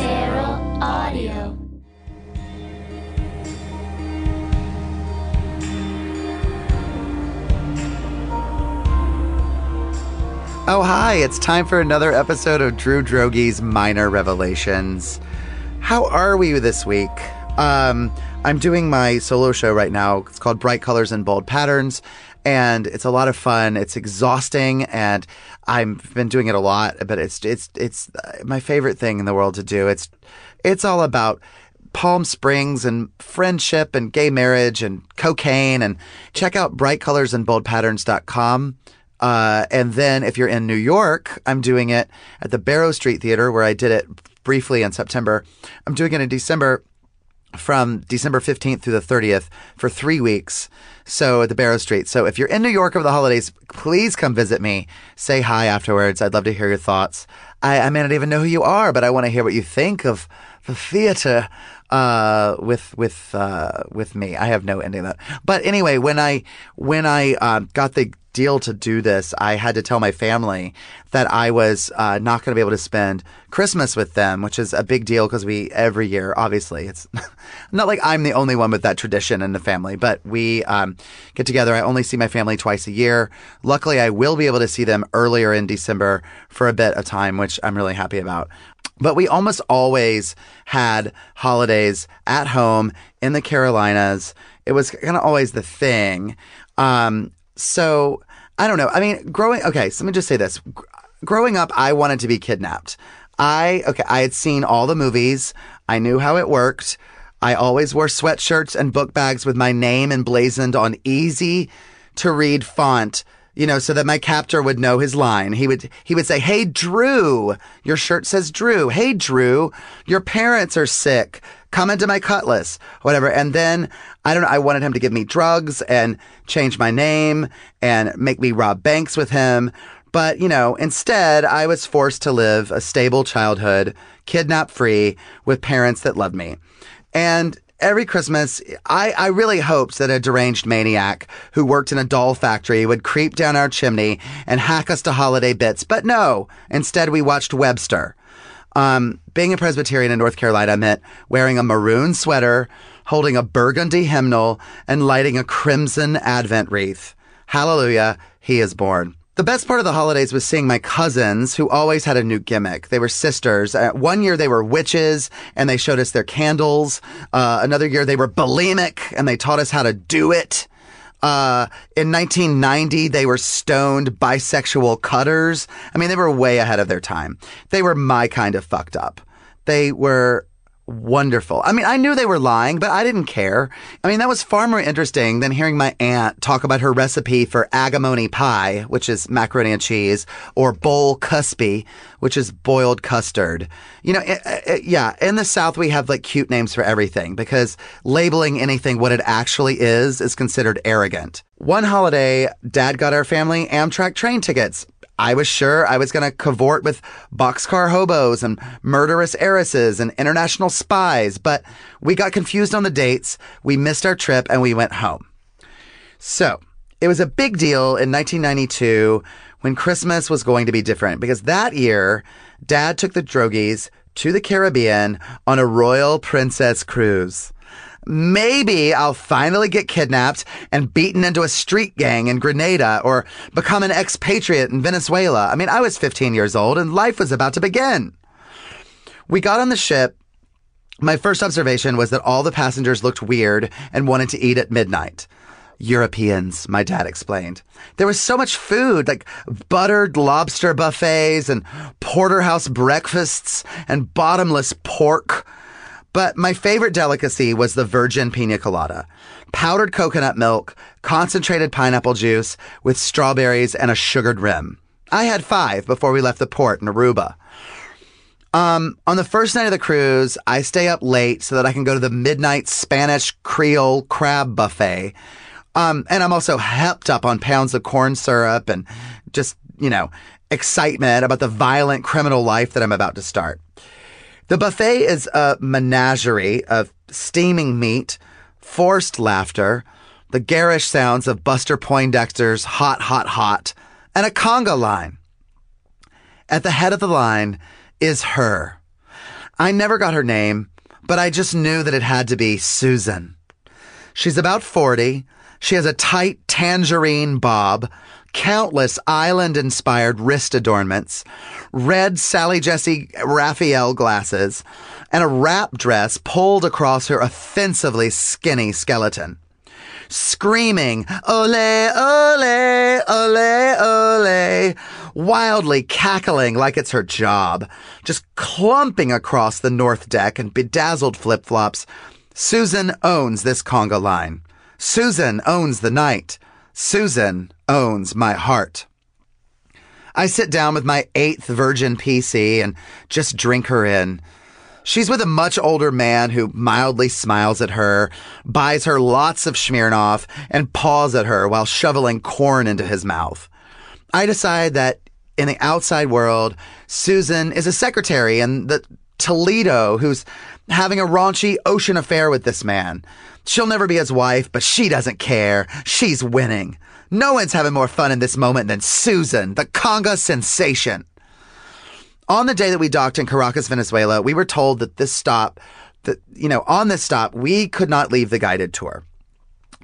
Feral Audio. Oh, hi, it's time for another episode of Drew Droege's Minor Revelations. How are we this week? Um, I'm doing my solo show right now. It's called Bright Colors and Bold Patterns, and it's a lot of fun. It's exhausting, and I've been doing it a lot, but it's it's it's uh, my favorite thing in the world to do. It's it's all about Palm Springs and friendship and gay marriage and cocaine and check out brightcolorsandboldpatterns.com. Uh, and then if you're in New York, I'm doing it at the Barrow Street Theater where I did it briefly in September. I'm doing it in December from December 15th through the 30th for three weeks. So at the Barrow Street. So if you're in New York over the holidays, please come visit me. Say hi afterwards. I'd love to hear your thoughts. I, I may not even know who you are, but I want to hear what you think of the theater uh, with with uh, with me. I have no ending that. But anyway, when I when I uh, got the deal to do this, I had to tell my family that I was uh, not going to be able to spend Christmas with them, which is a big deal because we every year, obviously, it's not like I'm the only one with that tradition in the family, but we um, get together. I only see my family twice a year. Luckily, I will be able to see them earlier in December for a bit of time, which I'm really happy about. But we almost always had holidays at home in the Carolinas. It was kind of always the thing. Um, so I don't know. I mean, growing, okay, so let me just say this. Gr- growing up, I wanted to be kidnapped. I, okay, I had seen all the movies. I knew how it worked. I always wore sweatshirts and book bags with my name emblazoned on easy to read font you know, so that my captor would know his line. He would he would say, "Hey Drew, your shirt says Drew. Hey Drew, your parents are sick. Come into my cutlass, whatever." And then I don't know. I wanted him to give me drugs and change my name and make me rob banks with him. But, you know, instead, I was forced to live a stable childhood, kidnap free, with parents that loved me. And every Christmas, I, I really hoped that a deranged maniac who worked in a doll factory would creep down our chimney and hack us to holiday bits. But no, instead we watched Webster. Um, being a Presbyterian in North Carolina meant wearing a maroon sweater, holding a burgundy hymnal, and lighting a crimson Advent wreath. Hallelujah, he is born. The best part of the holidays was seeing my cousins, who always had a new gimmick. They were sisters. Uh, one year they were witches, and they showed us their candles. Uh, another year they were bulimic, and they taught us how to do it. Uh, in 1990, they were stoned bisexual cutters. I mean, they were way ahead of their time. They were my kind of fucked up. They were wonderful. I mean, I knew they were lying, but I didn't care. I mean, that was far more interesting than hearing my aunt talk about her recipe for agamony pie, which is macaroni and cheese, or bowl cuspy, which is boiled custard. You know, it, it, yeah, in the South, we have like cute names for everything because labeling anything what it actually is is considered arrogant. One holiday, dad got our family Amtrak train tickets. I was sure I was going to cavort with boxcar hobos and murderous heiresses and international spies, but we got confused on the dates. We missed our trip and we went home. So it was a big deal in 1992 when Christmas was going to be different because that year, dad took the Droeges to the Caribbean on a Royal Princess cruise maybe I'll finally get kidnapped and beaten into a street gang in Grenada or become an expatriate in Venezuela. I mean, I was 15 years old and life was about to begin. We got on the ship. My first observation was that all the passengers looked weird and wanted to eat at midnight. Europeans, my dad explained. There was so much food, like buttered lobster buffets and porterhouse breakfasts and bottomless pork. But my favorite delicacy was the virgin pina colada. Powdered coconut milk, concentrated pineapple juice with strawberries and a sugared rim. I had five before we left the port in Aruba. Um, on the first night of the cruise, I stay up late so that I can go to the midnight Spanish Creole crab buffet. Um, and I'm also hepped up on pounds of corn syrup and just, you know, excitement about the violent criminal life that I'm about to start. The buffet is a menagerie of steaming meat, forced laughter, the garish sounds of Buster Poindexter's Hot, Hot, Hot, and a conga line. At the head of the line is her. I never got her name, but I just knew that it had to be Susan. She's about 40. She has a tight tangerine bob, countless island inspired wrist adornments, red Sally Jessy Raphael glasses, and a wrap dress pulled across her offensively skinny skeleton. Screaming, ole, ole, ole, ole, wildly cackling like it's her job, just clumping across the north deck in bedazzled flip flops. Susan owns this conga line. Susan owns the night. Susan owns my heart. I sit down with my eighth virgin PC and just drink her in. She's with a much older man who mildly smiles at her, buys her lots of Smirnoff, and paws at her while shoveling corn into his mouth. I decide that in the outside world, Susan is a secretary and the Toledo who's having a raunchy ocean affair with this man. She'll never be his wife, but she doesn't care. She's winning. No one's having more fun in this moment than Susan, the conga sensation. On the day that we docked in Caracas, Venezuela, we were told that this stop, that, you know, on this stop, we could not leave the guided tour.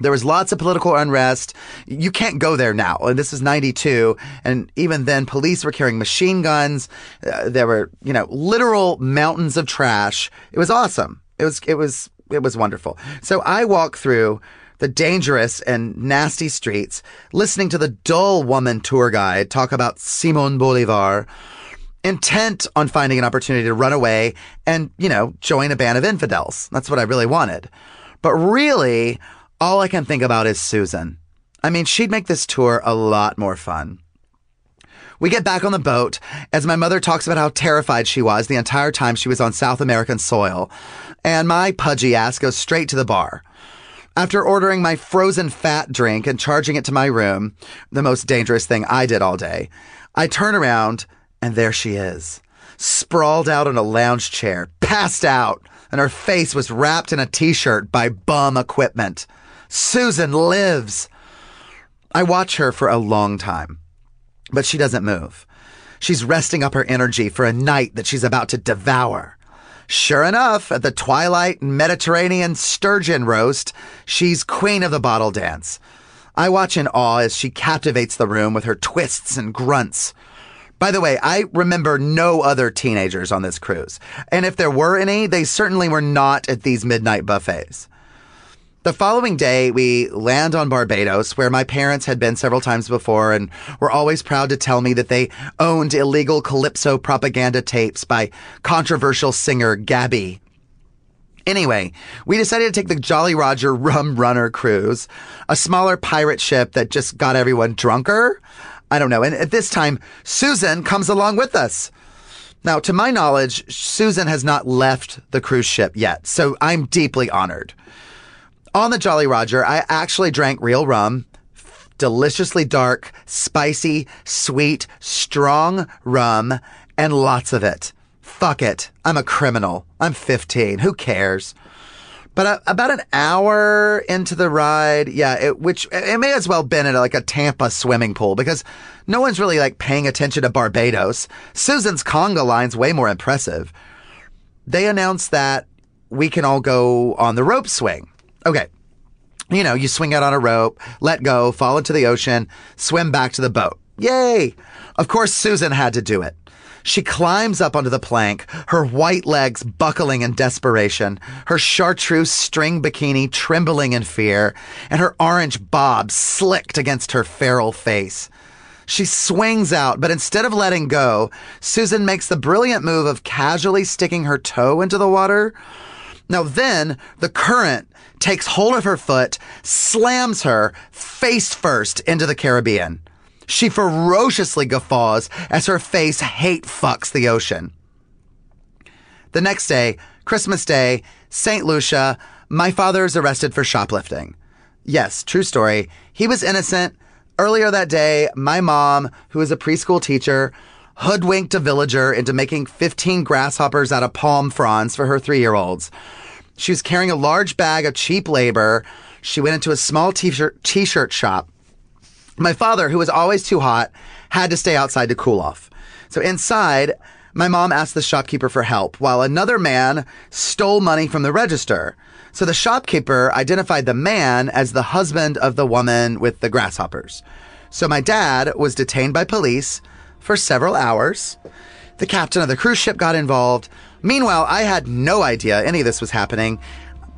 There was lots of political unrest. You can't go there now. And this is 92. And even then, police were carrying machine guns. Uh, there were, you know, literal mountains of trash. It was awesome. It was, it was, it was wonderful. So I walk through the dangerous and nasty streets, listening to the dull woman tour guide talk about Simon Bolivar, intent on finding an opportunity to run away and, you know, join a band of infidels. That's what I really wanted. But really, all I can think about is Susan. I mean, she'd make this tour a lot more fun. We get back on the boat as my mother talks about how terrified she was the entire time she was on South American soil, and my pudgy ass goes straight to the bar. After ordering my frozen fat drink and charging it to my room, the most dangerous thing I did all day, I turn around and there she is, sprawled out on a lounge chair, passed out, and her face was wrapped in a t-shirt by bum equipment. Susan lives. I watch her for a long time, but she doesn't move. She's resting up her energy for a night that she's about to devour. Sure enough, at the Twilight Mediterranean sturgeon roast, she's queen of the bottle dance. I watch in awe as she captivates the room with her twists and grunts. By the way, I remember no other teenagers on this cruise. And if there were any, they certainly were not at these midnight buffets. The following day, we land on Barbados, where my parents had been several times before and were always proud to tell me that they owned illegal calypso propaganda tapes by controversial singer Gabby. Anyway, we decided to take the Jolly Roger Rum Runner cruise, a smaller pirate ship that just got everyone drunker. I don't know. And at this time, Susan comes along with us. Now, to my knowledge, Susan has not left the cruise ship yet, so I'm deeply honored. On the Jolly Roger, I actually drank real rum. Deliciously dark, spicy, sweet, strong rum, and lots of it. Fuck it. I'm a criminal. I'm 15. Who cares? But uh, about an hour into the ride, yeah, it, which it may as well have been at like a Tampa swimming pool because no one's really like paying attention to Barbados. Susan's conga line's way more impressive. They announced that we can all go on the rope swing. Okay. You know, you swing out on a rope, let go, fall into the ocean, swim back to the boat. Yay! Of course, Susan had to do it. She climbs up onto the plank, her white legs buckling in desperation, her chartreuse string bikini trembling in fear, and her orange bob slicked against her feral face. She swings out, but instead of letting go, Susan makes the brilliant move of casually sticking her toe into the water. Now then, the current takes hold of her foot, slams her face first into the Caribbean. She ferociously guffaws as her face hate fucks the ocean. The next day, Christmas Day, St. Lucia, my father is arrested for shoplifting. Yes, true story. He was innocent. Earlier that day, my mom, who is a preschool teacher, hoodwinked a villager into making 15 grasshoppers out of palm fronds for her three year olds. She was carrying a large bag of cheap labor. She went into a small t-shirt, t-shirt shop. My father, who was always too hot, had to stay outside to cool off. So inside, My mom asked the shopkeeper for help while another man stole money from the register. So the shopkeeper identified the man as the husband of the woman with the grasshoppers. So my dad was detained by police for several hours. The captain of the cruise ship got involved. Meanwhile, I had no idea any of this was happening.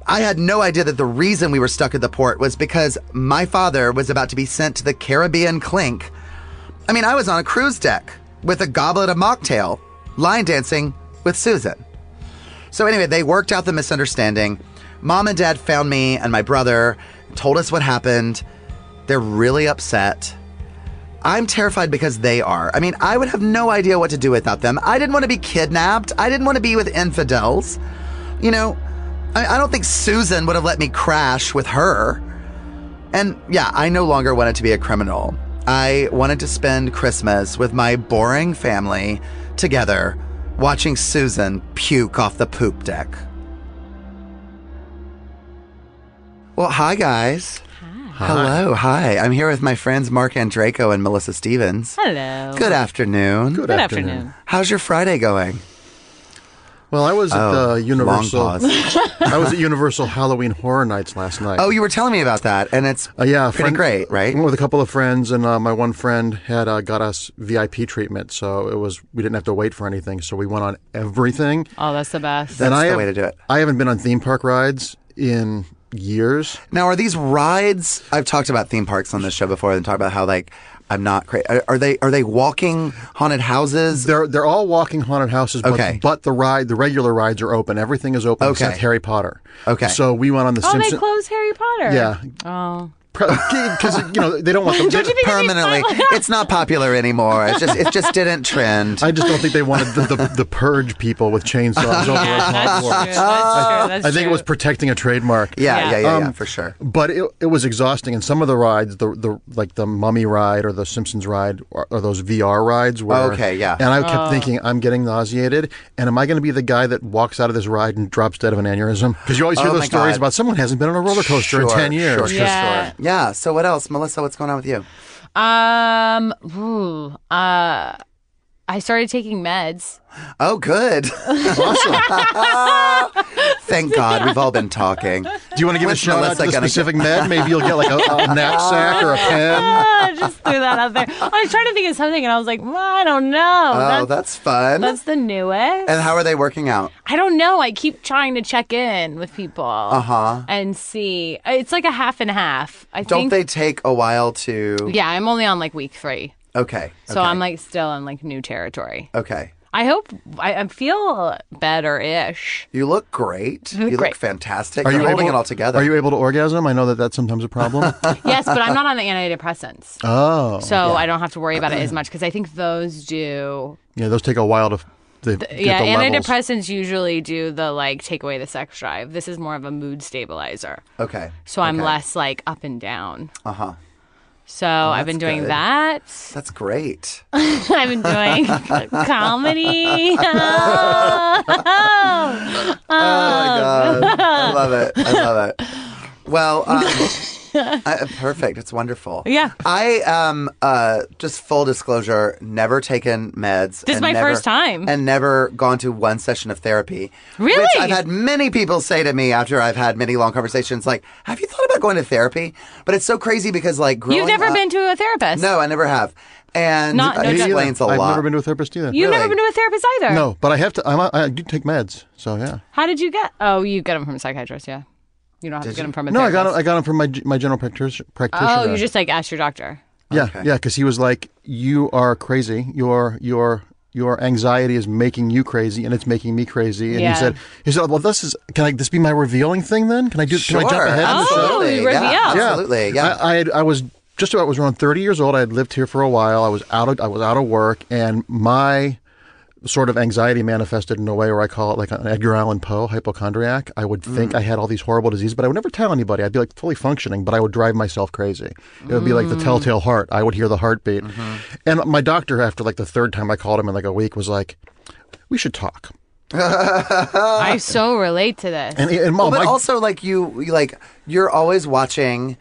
I had no idea that the reason we were stuck at the port was because my father was about to be sent to the Caribbean clink. I mean, I was on a cruise deck with a goblet of mocktail, line dancing with Susan. So anyway, they worked out the misunderstanding. Mom and dad found me and my brother, told us what happened. They're really upset. I'm terrified because they are. I mean, I would have no idea what to do without them. I didn't want to be kidnapped. I didn't want to be with infidels. You know, I, I don't think Susan would have let me crash with her. And yeah, I no longer wanted to be a criminal. I wanted to spend Christmas with my boring family together, watching Susan puke off the poop deck. Well, hi, guys. Hello, hi. I'm here with my friends Mark Andraco and Melissa Stevens. Hello. Good afternoon. Good, Good afternoon. afternoon. How's your Friday going? Well, I was at Oh, uh, Universal. long pause. I was at Universal Halloween Horror Nights last night. Oh, you were telling me about that, and it's Uh, yeah, a pretty friend- great, right? Went with a couple of friends, and uh, my one friend had uh, got us VIP treatment, so it was we didn't have to wait for anything. So we went on everything. Oh, that's the best. That's and I the have- way to do it. I haven't been on theme park rides in years. Now, are these rides? I've talked about theme parks on this show before, and talked about how like I'm not crazy. Are, are they are they walking haunted houses? They're they're all walking haunted houses, but, Okay. but the ride the regular rides are open. Everything is open Okay. except Harry Potter. Okay. So we went on the oh, they Simpsons. closed Harry Potter. Yeah. Oh. Because you know they don't want them. Don't you be Permanently, it's not popular anymore. It just it just didn't trend. I just don't think they wanted the, the, the purge people with chainsaws over Yeah, at that's true. That's true. That's I think it was protecting a trademark. yeah, yeah, Yeah. yeah, yeah, Um, for sure. But it, it was exhausting, and some of the rides, the the like the Mummy ride or the Simpsons ride, or, or those VR rides. Where, Okay, yeah. And I Oh. kept thinking, I'm getting nauseated, and am I going to be the guy that walks out of this ride and drops dead of an aneurysm? Because you always hear Oh those stories God. about someone hasn't been on a roller coaster in ten years. Sure, sure, Yeah. sure. Yeah. So what else, Melissa? What's going on with you? Um. Ooh, uh. I started taking meds. Oh, good. awesome. Thank God, we've all been talking. Do you want to give a When's shout out Melissa to the gonna specific med? Maybe you'll get like a, a knapsack or a pen. Ah, just threw that out there. I was trying to think of something, and I was like, well, I don't know. Oh, that's, that's fun. that's the newest. and how are they working out? I don't know. I keep trying to check in with people. Uh huh. And see. It's like a half and half. I Don't think. they take a while to? Yeah, I'm only on like week three. Okay. So okay. I'm like still in like new territory. Okay. I hope I, I feel better ish. You look great. You look fantastic. Are You're holding able, it all together. Are you able to orgasm? I know that that's sometimes a problem. yes, but I'm not on the antidepressants. oh, So I don't have to worry about it as much because I think those do. yeah, those take a while to. to get yeah, the levels. antidepressants usually do the like take away the sex drive. This is more of a mood stabilizer. Okay. So I'm Okay. less like up and down. Uh huh. So I've been doing good. that. That's great. I've been doing comedy. Oh my god, I love it. I love it. Well, um, I, perfect. It's wonderful. Yeah. I um uh just full disclosure, never taken meds. This is my never- first time. and never gone to one session of therapy. Really? Which I've had many people say to me after I've had many long conversations, like, "Have you thought about going to therapy?" But it's so crazy because like growing You've never up- been to a therapist? No, I never have, and Not- no it judgment. explains a I've lot. never been to a therapist either. You've never been to a therapist either. No, but I have to. I'm, a- I do take meds, so yeah. How did you get? Oh, you get them from a psychiatrist. Yeah. You don't have to get them from a No, I therapist. got 'em- I got them from my my general practitioner. practitioner. Oh, you just like asked your doctor. yeah, Okay. yeah, because he was like, "You are crazy. Your your your anxiety is making you crazy, and it's making me crazy." And Yeah. he said, "He said, well, this is can I this be my revealing thing then? Can I do? Sure, Can I jump ahead?" in the show? absolutely. Oh, yeah, reveal. absolutely. Yeah. I, I, had, I was just about was around 30 years old. I had lived here for a while. I was out of I was out of work, and my sort of anxiety manifested in a way where I call it like an Edgar Allan Poe hypochondriac. I would think mm. I had all these horrible diseases, but I would never tell anybody. I'd be like fully functioning, but I would drive myself crazy. It would be like the mm. telltale heart. I would hear the heartbeat. Mm-hmm. And my doctor, after like the third time I called him in like a week, was like, "We should talk." I so relate to this. And, and Well, mom, but I- also like you, you like you're always watching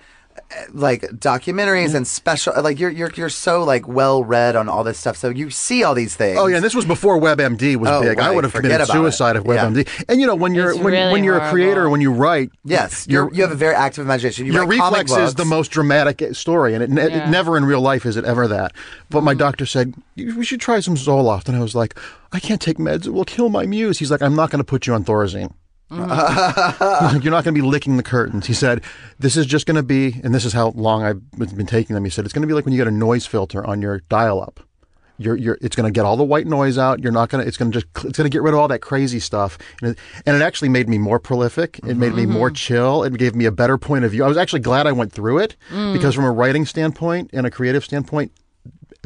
like documentaries and special like you're you're you're so like well read on all this stuff so you see all these things Oh yeah, and this was before WebMD was Oh, big. I would have Forget committed about it. suicide if Yeah. WebMD. And you know, when you're It's when, really when you're a creator, horrible. when you write, yes you're, you have a very active imagination you your write comic reflex is the most dramatic story, and it, ne- Yeah. never in real life is it ever that. But my mm-hmm. doctor said we should try some Zoloft, and I was like, I can't take meds; it will kill my muse. He's like, I'm not going to put you on Thorazine. Mm-hmm. Like, You're not going to be licking the curtains. He said, This is just going to be, and this is how long I've been taking them. He said, It's going to be like when you get a noise filter on your dial up. You're, you're, it's going to get all the white noise out. You're not going to, it's going to just, it's going to get rid of all that crazy stuff. And it, and it actually made me more prolific. It made me more mm-hmm. chill. It gave me a better point of view. I was actually glad I went through it mm. because from a writing standpoint and a creative standpoint,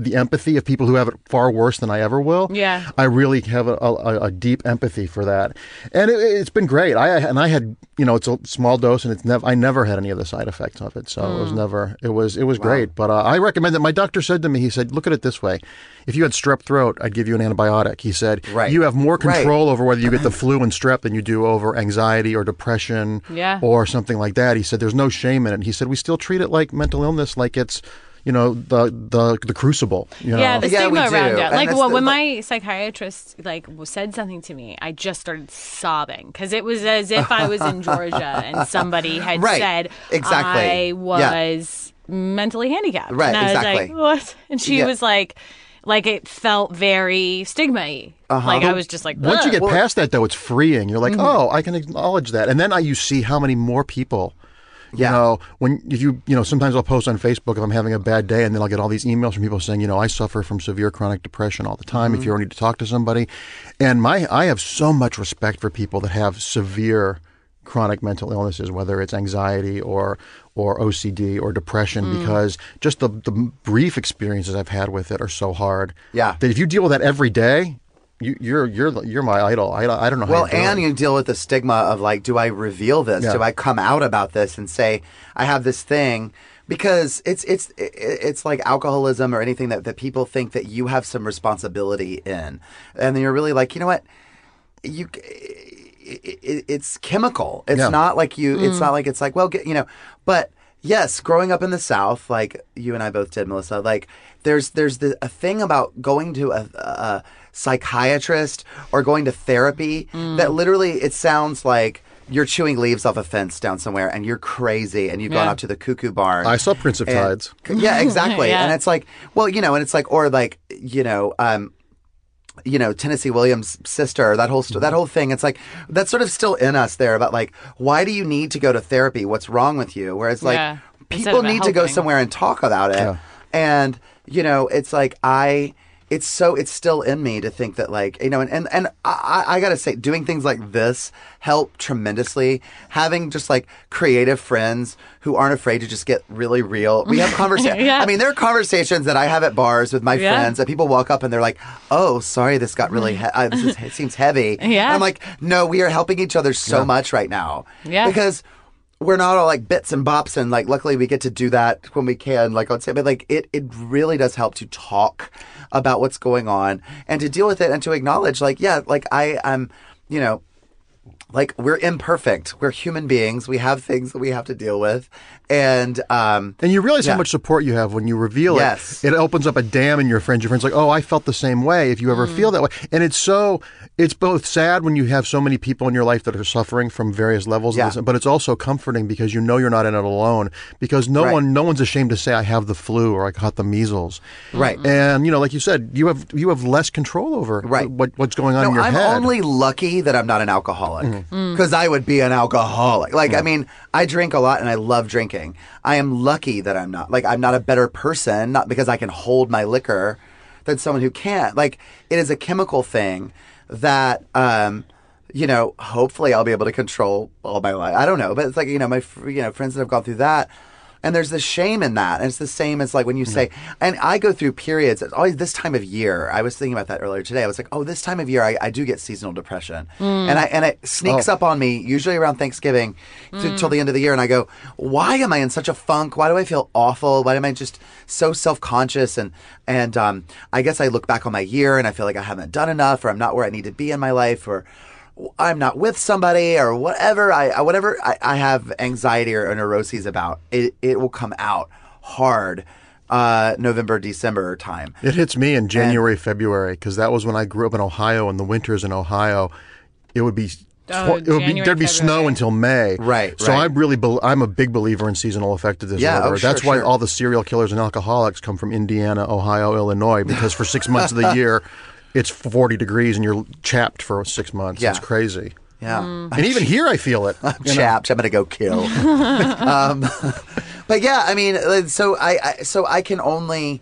the empathy of people who have it far worse than I ever will. Yeah. I really have a, a, a deep empathy for that, and it, it's been great. I and I had you know it's a small dose, and it's never I never had any of the side effects of it, so it Hmm. was never it was it was great. But uh, I recommend that. My doctor said to me, he said, look at it this way: if you had strep throat, I'd give you an antibiotic. He said, Right. you have more Right. control over whether you get the flu and strep than you do over anxiety or depression, Yeah. or something like that. He said, there's no shame in it. He said, we still treat it like mental illness, like it's. You know the the the crucible. You know? Yeah, the Yeah, stigma around do. it. And Like well, the- when my psychiatrist like said something to me, I just started sobbing because it was as if I was in Georgia and somebody had Right. said Exactly. I Yeah. was mentally handicapped. Right, And I was like, what? And she Yeah. was like, like it felt very stigma-y. Uh-huh. Like I was just like, Once you "Ugh." get past that, though, it's freeing. You're like, Mm-hmm. oh, I can acknowledge that, and then I, you see how many more people. You Yeah. know, when if you you know, sometimes I'll post on Facebook if I'm having a bad day, and then I'll get all these emails from people saying, you know, I suffer from severe chronic depression all the time. Mm-hmm. If you ever need to talk to somebody, and my I have so much respect for people that have severe chronic mental illnesses, whether it's anxiety or or OCD or depression, Mm. because just the the brief experiences I've had with it are so hard. Yeah. that if you deal with that every day, you, you're you're you're my idol. I, I don't know. Well, how you do and it. you deal with the stigma of like, do I reveal this? Yeah. Do I come out about this and say I have this thing? Because it's it's it's like alcoholism or anything that, that people think that you have some responsibility in, and then you're really like, you know what, you. It, it, it's chemical. It's Yeah. not like you. It's mm. not like it's like well, get, you know. But yes, growing up in the South, like you and I both did, Melissa. Like there's there's the, a thing about going to a, a psychiatrist or going to therapy that literally it sounds like you're chewing leaves off a fence down somewhere and you're crazy and you've gone Yeah. out to the cuckoo barn. I saw Prince of And- Tides. Yeah, exactly. Yeah. And it's like, well, you know, and it's like, or like, you know, um, you know, Tennessee Williams' sister, that whole st- that whole thing. It's like that's sort of still in us there about like, why do you need to go to therapy? What's wrong with you? Whereas like Yeah. People of it need to go somewhere and talk about it. Yeah. And you know, it's like I. It's so it's still in me to think that like you know and and, and I, I gotta say doing things like this help tremendously having just like creative friends who aren't afraid to just get really real we have conversations Yeah. I mean there are conversations that I have at bars with my Yeah. friends that people walk up and they're like oh sorry this got really he- uh, this is, it seems heavy Yeah. and I'm like no we are helping each other so much right now Yeah. because we're not all like bits and bops and like luckily we get to do that when we can like say but like it it really does help to talk about what's going on and to deal with it and to acknowledge like yeah like i am you know like we're imperfect we're human beings we have things that we have to deal with and um And you realize Yeah. how much support you have when you reveal Yes. it. It opens up a dam in your friends. Your friends like, oh, I felt the same way. If you ever feel that way, and it's so, it's both sad when you have so many people in your life that are suffering from various levels Yeah. of this, but it's also comforting because you know you're not in it alone. Because no Right. one, no one's ashamed to say I have the flu or I caught the measles. Right. And you know, like you said, you have you have less control over Right. what what's going on No, in your head. I'm only lucky that I'm not an alcoholic Mm. Because I would be an alcoholic. Like, I mean, I drink a lot and I love drinking. I am lucky that I'm not. Like, I'm not a better person, not because I can hold my liquor than someone who can't. Like, it is a chemical thing that, um, you know, hopefully I'll be able to control all my life. I don't know, but it's like you know, my fr- you know friends that have gone through that. And there's the shame in that. And it's the same as like when you mm-hmm. say, and I go through periods, it's always this time of year. I was thinking about that earlier today. I was like, oh, this time of year, I, I do get seasonal depression. Mm. And I, and it sneaks Oh. up on me usually around Thanksgiving to, mm. till the end of the year. And I go, why am I in such a funk? Why do I feel awful? Why am I just so self conscious? And, and, um, I guess I look back on my year and I feel like I haven't done enough or I'm not where I need to be in my life or, I'm not with somebody or whatever I I- whatever I, I have anxiety or neuroses about, it it will come out hard. Uh, November, December time. It hits me in January, February because that was when I grew up in Ohio. and the winters in Ohio, it would be. Oh, it would be there'd be snow until May. Right, So right. I'm really bel I'm a big believer in seasonal affective disorder. Yeah, oh, sure, That's why sure. all the serial killers and alcoholics come from Indiana, Ohio, Illinois because for six months of the year, it's 40 degrees and you're chapped for six months. Yeah. It's crazy. Yeah. And even here, I feel it. I'm chapped. I'm gonna go kill. um, but yeah, I mean, uh, so I, I so I can only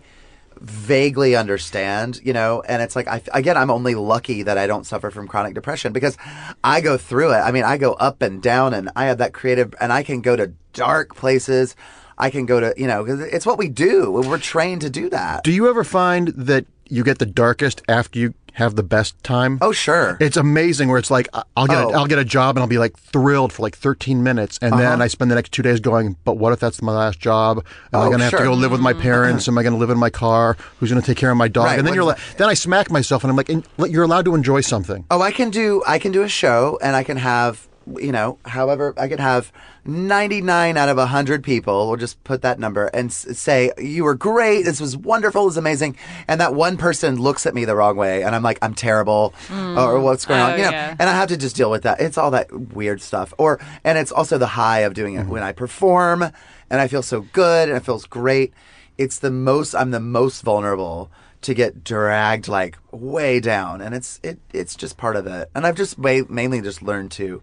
vaguely understand, you know, and it's like I again, I'm only lucky that I don't suffer from chronic depression because I go through it. I mean, I go up and down, and I have that creative, and I can go to dark places. I can go to, you know, 'cause it's what we do. We're trained to do that. Do you ever find that you get the darkest after you have the best time? Oh, sure. It's amazing where it's like I- I'll get Oh. a, I'll get a job and I'll be like thrilled for like 13 minutes and Uh-huh. then I spend the next 2 days going, but what if that's my last job? Am I Oh, going to have sure. to go live with my parents? Am I going to live in my car? Who's going to take care of my dog? Right, And then you're like then I smack myself and I'm like you're allowed to enjoy something. Oh, I can do I can do a show and I can have you know, however, I could have 99 out of 100 people, we'll just put that number and say, You were great. This was wonderful. It was amazing. And that one person looks at me the wrong way and I'm like, I'm terrible mm. or what's going Oh, on. You know, yeah. and I have to just deal with that. It's all that weird stuff. Or, and it's also the high of doing it mm-hmm. when I perform and I feel so good and it feels great. It's the most, I'm the most vulnerable to get dragged like way down and it's it it's just part of it and i've just ma- mainly just learned to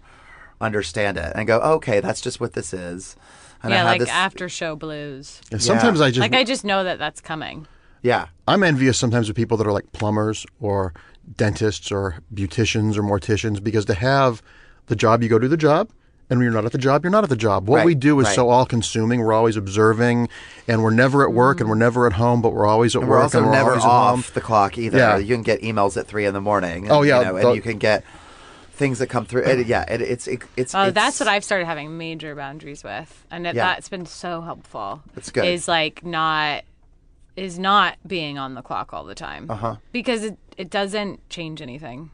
understand it and go okay that's just what this is and I yeah, have like this, after show blues. And sometimes I just Like I just know that that's coming. yeah I'm envious sometimes of people that are like plumbers or dentists or beauticians or morticians because to have the job, you go do the job. And when you're not at the job, you're not at the job. What Right, we do is right. so all consuming. We're always observing and we're never at work and we're never at home, but we're always at we're work also and we're never always at off home. the clock either Yeah. you can get emails at three in the morning and, Oh, yeah, you know, the- and you can get things that come through it, yeah it, it's it, it's Oh, it's- that's what I've started having major boundaries with, and it, Yeah. that's been so helpful. That's good. Is like not is not being on the clock all the time. Uh huh. Because it it doesn't change anything.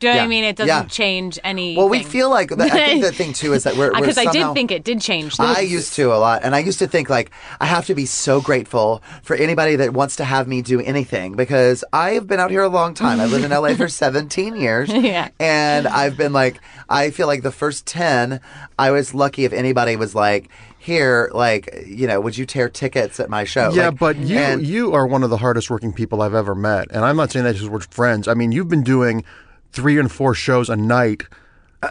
Do you know what I mean? It doesn't Yeah. change any. well we feel like I think the thing too is that we're because I did think it did change. I used to a lot, and I used to think like I have to be so grateful for anybody that wants to have me do anything because I've been out here a long time. I lived in LA for 17 years, Yeah. and I've been like I feel like the first 10, I was lucky if anybody was like. Here, like you know, would you tear tickets at my show? Yeah, Like, but you and- you are one of the hardest working people I've ever met, and I'm not saying that because we're friends. I mean, you've been doing three and four shows a night.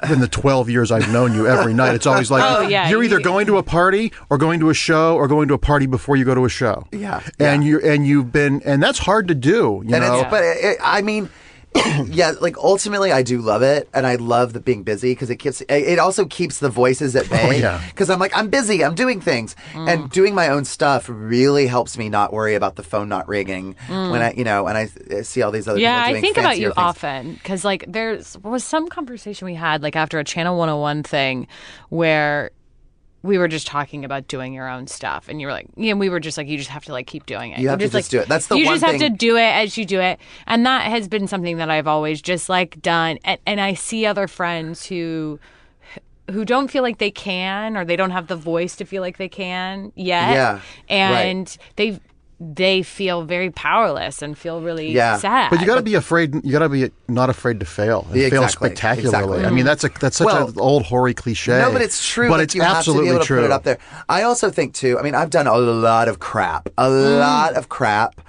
In the 12 years I've known you, every night it's always like Oh, yeah, you're either going to a party or going to a show or going to a party before you go to a show. Yeah, and yeah. you and you've been and that's hard to do. You and know, it's, but it, it, I mean, yeah, like ultimately, I do love it, and I love the being busy because it keeps. It also keeps the voices at bay. yeah. Because I'm like, I'm busy, I'm doing things, Mm. and doing my own stuff really helps me not worry about the phone not ringing when I, you know, and I uh, see all these other Mm. Yeah, people I think about you things. often because like there's was some conversation we had like after a Channel 101 thing where we were just talking about doing your own stuff. And you were like yeah we were just like you just have to like keep doing it. You have to just just do it. That's the you just have to do it as you do it. And that has been something that i've always just like done. And, and i see other friends who who don't feel like they can or they don't have the voice to feel like they can yet. Yeah, and they they feel very powerless and feel really Yeah. sad But you got to be afraid. You got to be not afraid to fail and Yeah, fail exactly, spectacularly. exactly. I mean, that's a that's such Well, an old hoary cliche. No, but it's true. But like, it's you have absolutely to be able to true. put it up there. I also think too. I mean, I've done a lot of crap, a mm. lot of crap.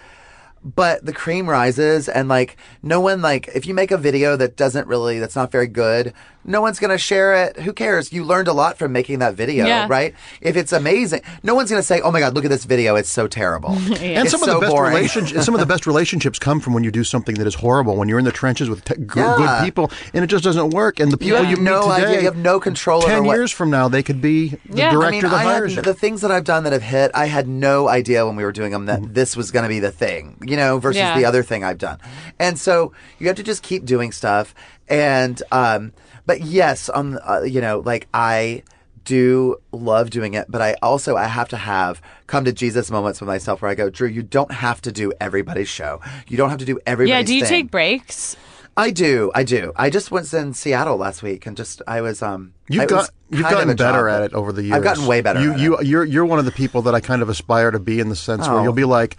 But the cream rises, and like no one like if you make a video that doesn't really that's not very good, no one's gonna share it. Who cares? You learned a lot from making that video, Yeah. right? If it's amazing, no one's gonna say, "Oh my god, look at this video! It's so terrible." And It's some of so the best relationships, some of the best relationships come from when you do something that is horrible. When you're in the trenches with te- g- Yeah. good people, and it just doesn't work. And the people have you meet no today, idea. You have no control over Ten what- years from now, they could be the Yeah. I director I mean, that I hires had you. the things that I've done that have hit. I had no idea when we were doing them Mm-hmm. that this was going to be the thing, you know, versus Yeah. the other thing I've done. And so you have to just keep doing stuff. And, um, but yes, on, uh, you know, like I do love doing it, but I also I have to have come to Jesus moments with myself where I go, Drew, you don't have to do everybody's show. You don't have to do everybody's yeah do you thing. take breaks I do, I do. I just was in Seattle last week, and just I was um. You've got you've gotten a job better at it over the years. I've gotten way better. You at you it. you're you're one of the people that I kind of aspire to be in the sense where Oh. you'll be like,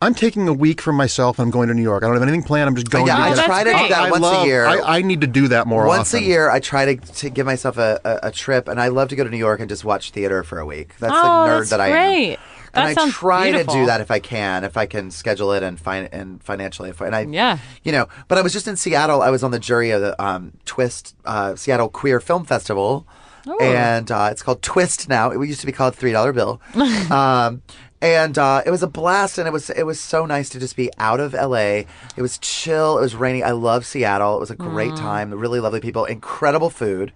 I'm taking a week for myself. and I'm going to New York. I don't have anything planned. I'm just going. Yeah, to I get try to do that I once love- a year. I, I need to do that more once often. a year, I try to, to give myself a, a, a trip, and I love to go to New York and just watch theater for a week. That's Oh, the nerd that's that I great. am. That and I try beautiful. to do that if I can, if I can schedule it and find and financially. If, and I, Yeah. you know. But I was just in Seattle. I was on the jury of the um, Twist uh, Seattle Queer Film Festival, Oh. and uh, it's called Twist now. It used to be called Three Dollar Bill. um, and uh, it was a blast, and it was it was so nice to just be out of LA. It was chill. It was rainy. I love Seattle. It was a great Mm. time. Really lovely people. Incredible food.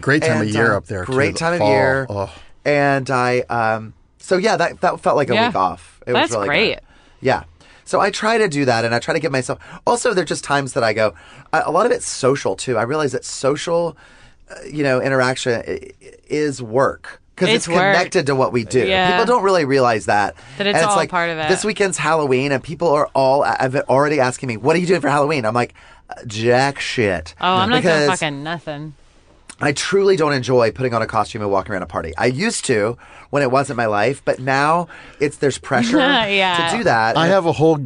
Great time of year uh, up there. too, Great the time of year. Oh. And I, um, so yeah, that that felt like a Yeah. week off. It That's was really great. good. Yeah. So I try to do that, and I try to give myself. Also, there are just times that I go. A a lot of it's social too. I realize that social, uh, you know, interaction i- i- is work because it's, It's work. connected to what we do. Yeah. People don't really realize that. That it's and all like, part of it. This weekend's Halloween, and people are all I've already asking me, "What are you doing for Halloween?" I'm like, "Jack shit." Oh, I'm not doing fucking nothing. I truly don't enjoy putting on a costume and walking around a party. I used to when it wasn't my life, but now it's there's pressure Yeah. to do that. I have a whole.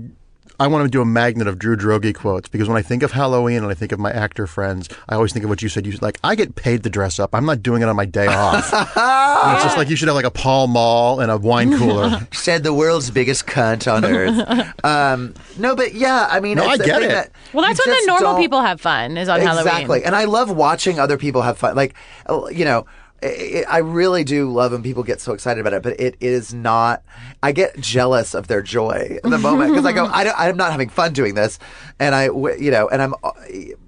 I want to do a magnet of Drew Droege quotes because when I think of Halloween and I think of my actor friends, I always think of what you said. You said, like I get paid to dress up. I'm not doing it on my day off. And it's just like you should have like a Pall Mall and a wine cooler. said the world's biggest cunt on earth. um, no, but yeah, I mean, No, it's I get thing it. that Well, that's you when the normal don't- people have fun is on exactly. Halloween. Exactly, and I love watching other people have fun. Like, uh, you know, i I really do love when people get so excited about it, but it is not. I get jealous of their joy in the moment because I go, I don't, I'm not having fun doing this, and I, you know, and I'm.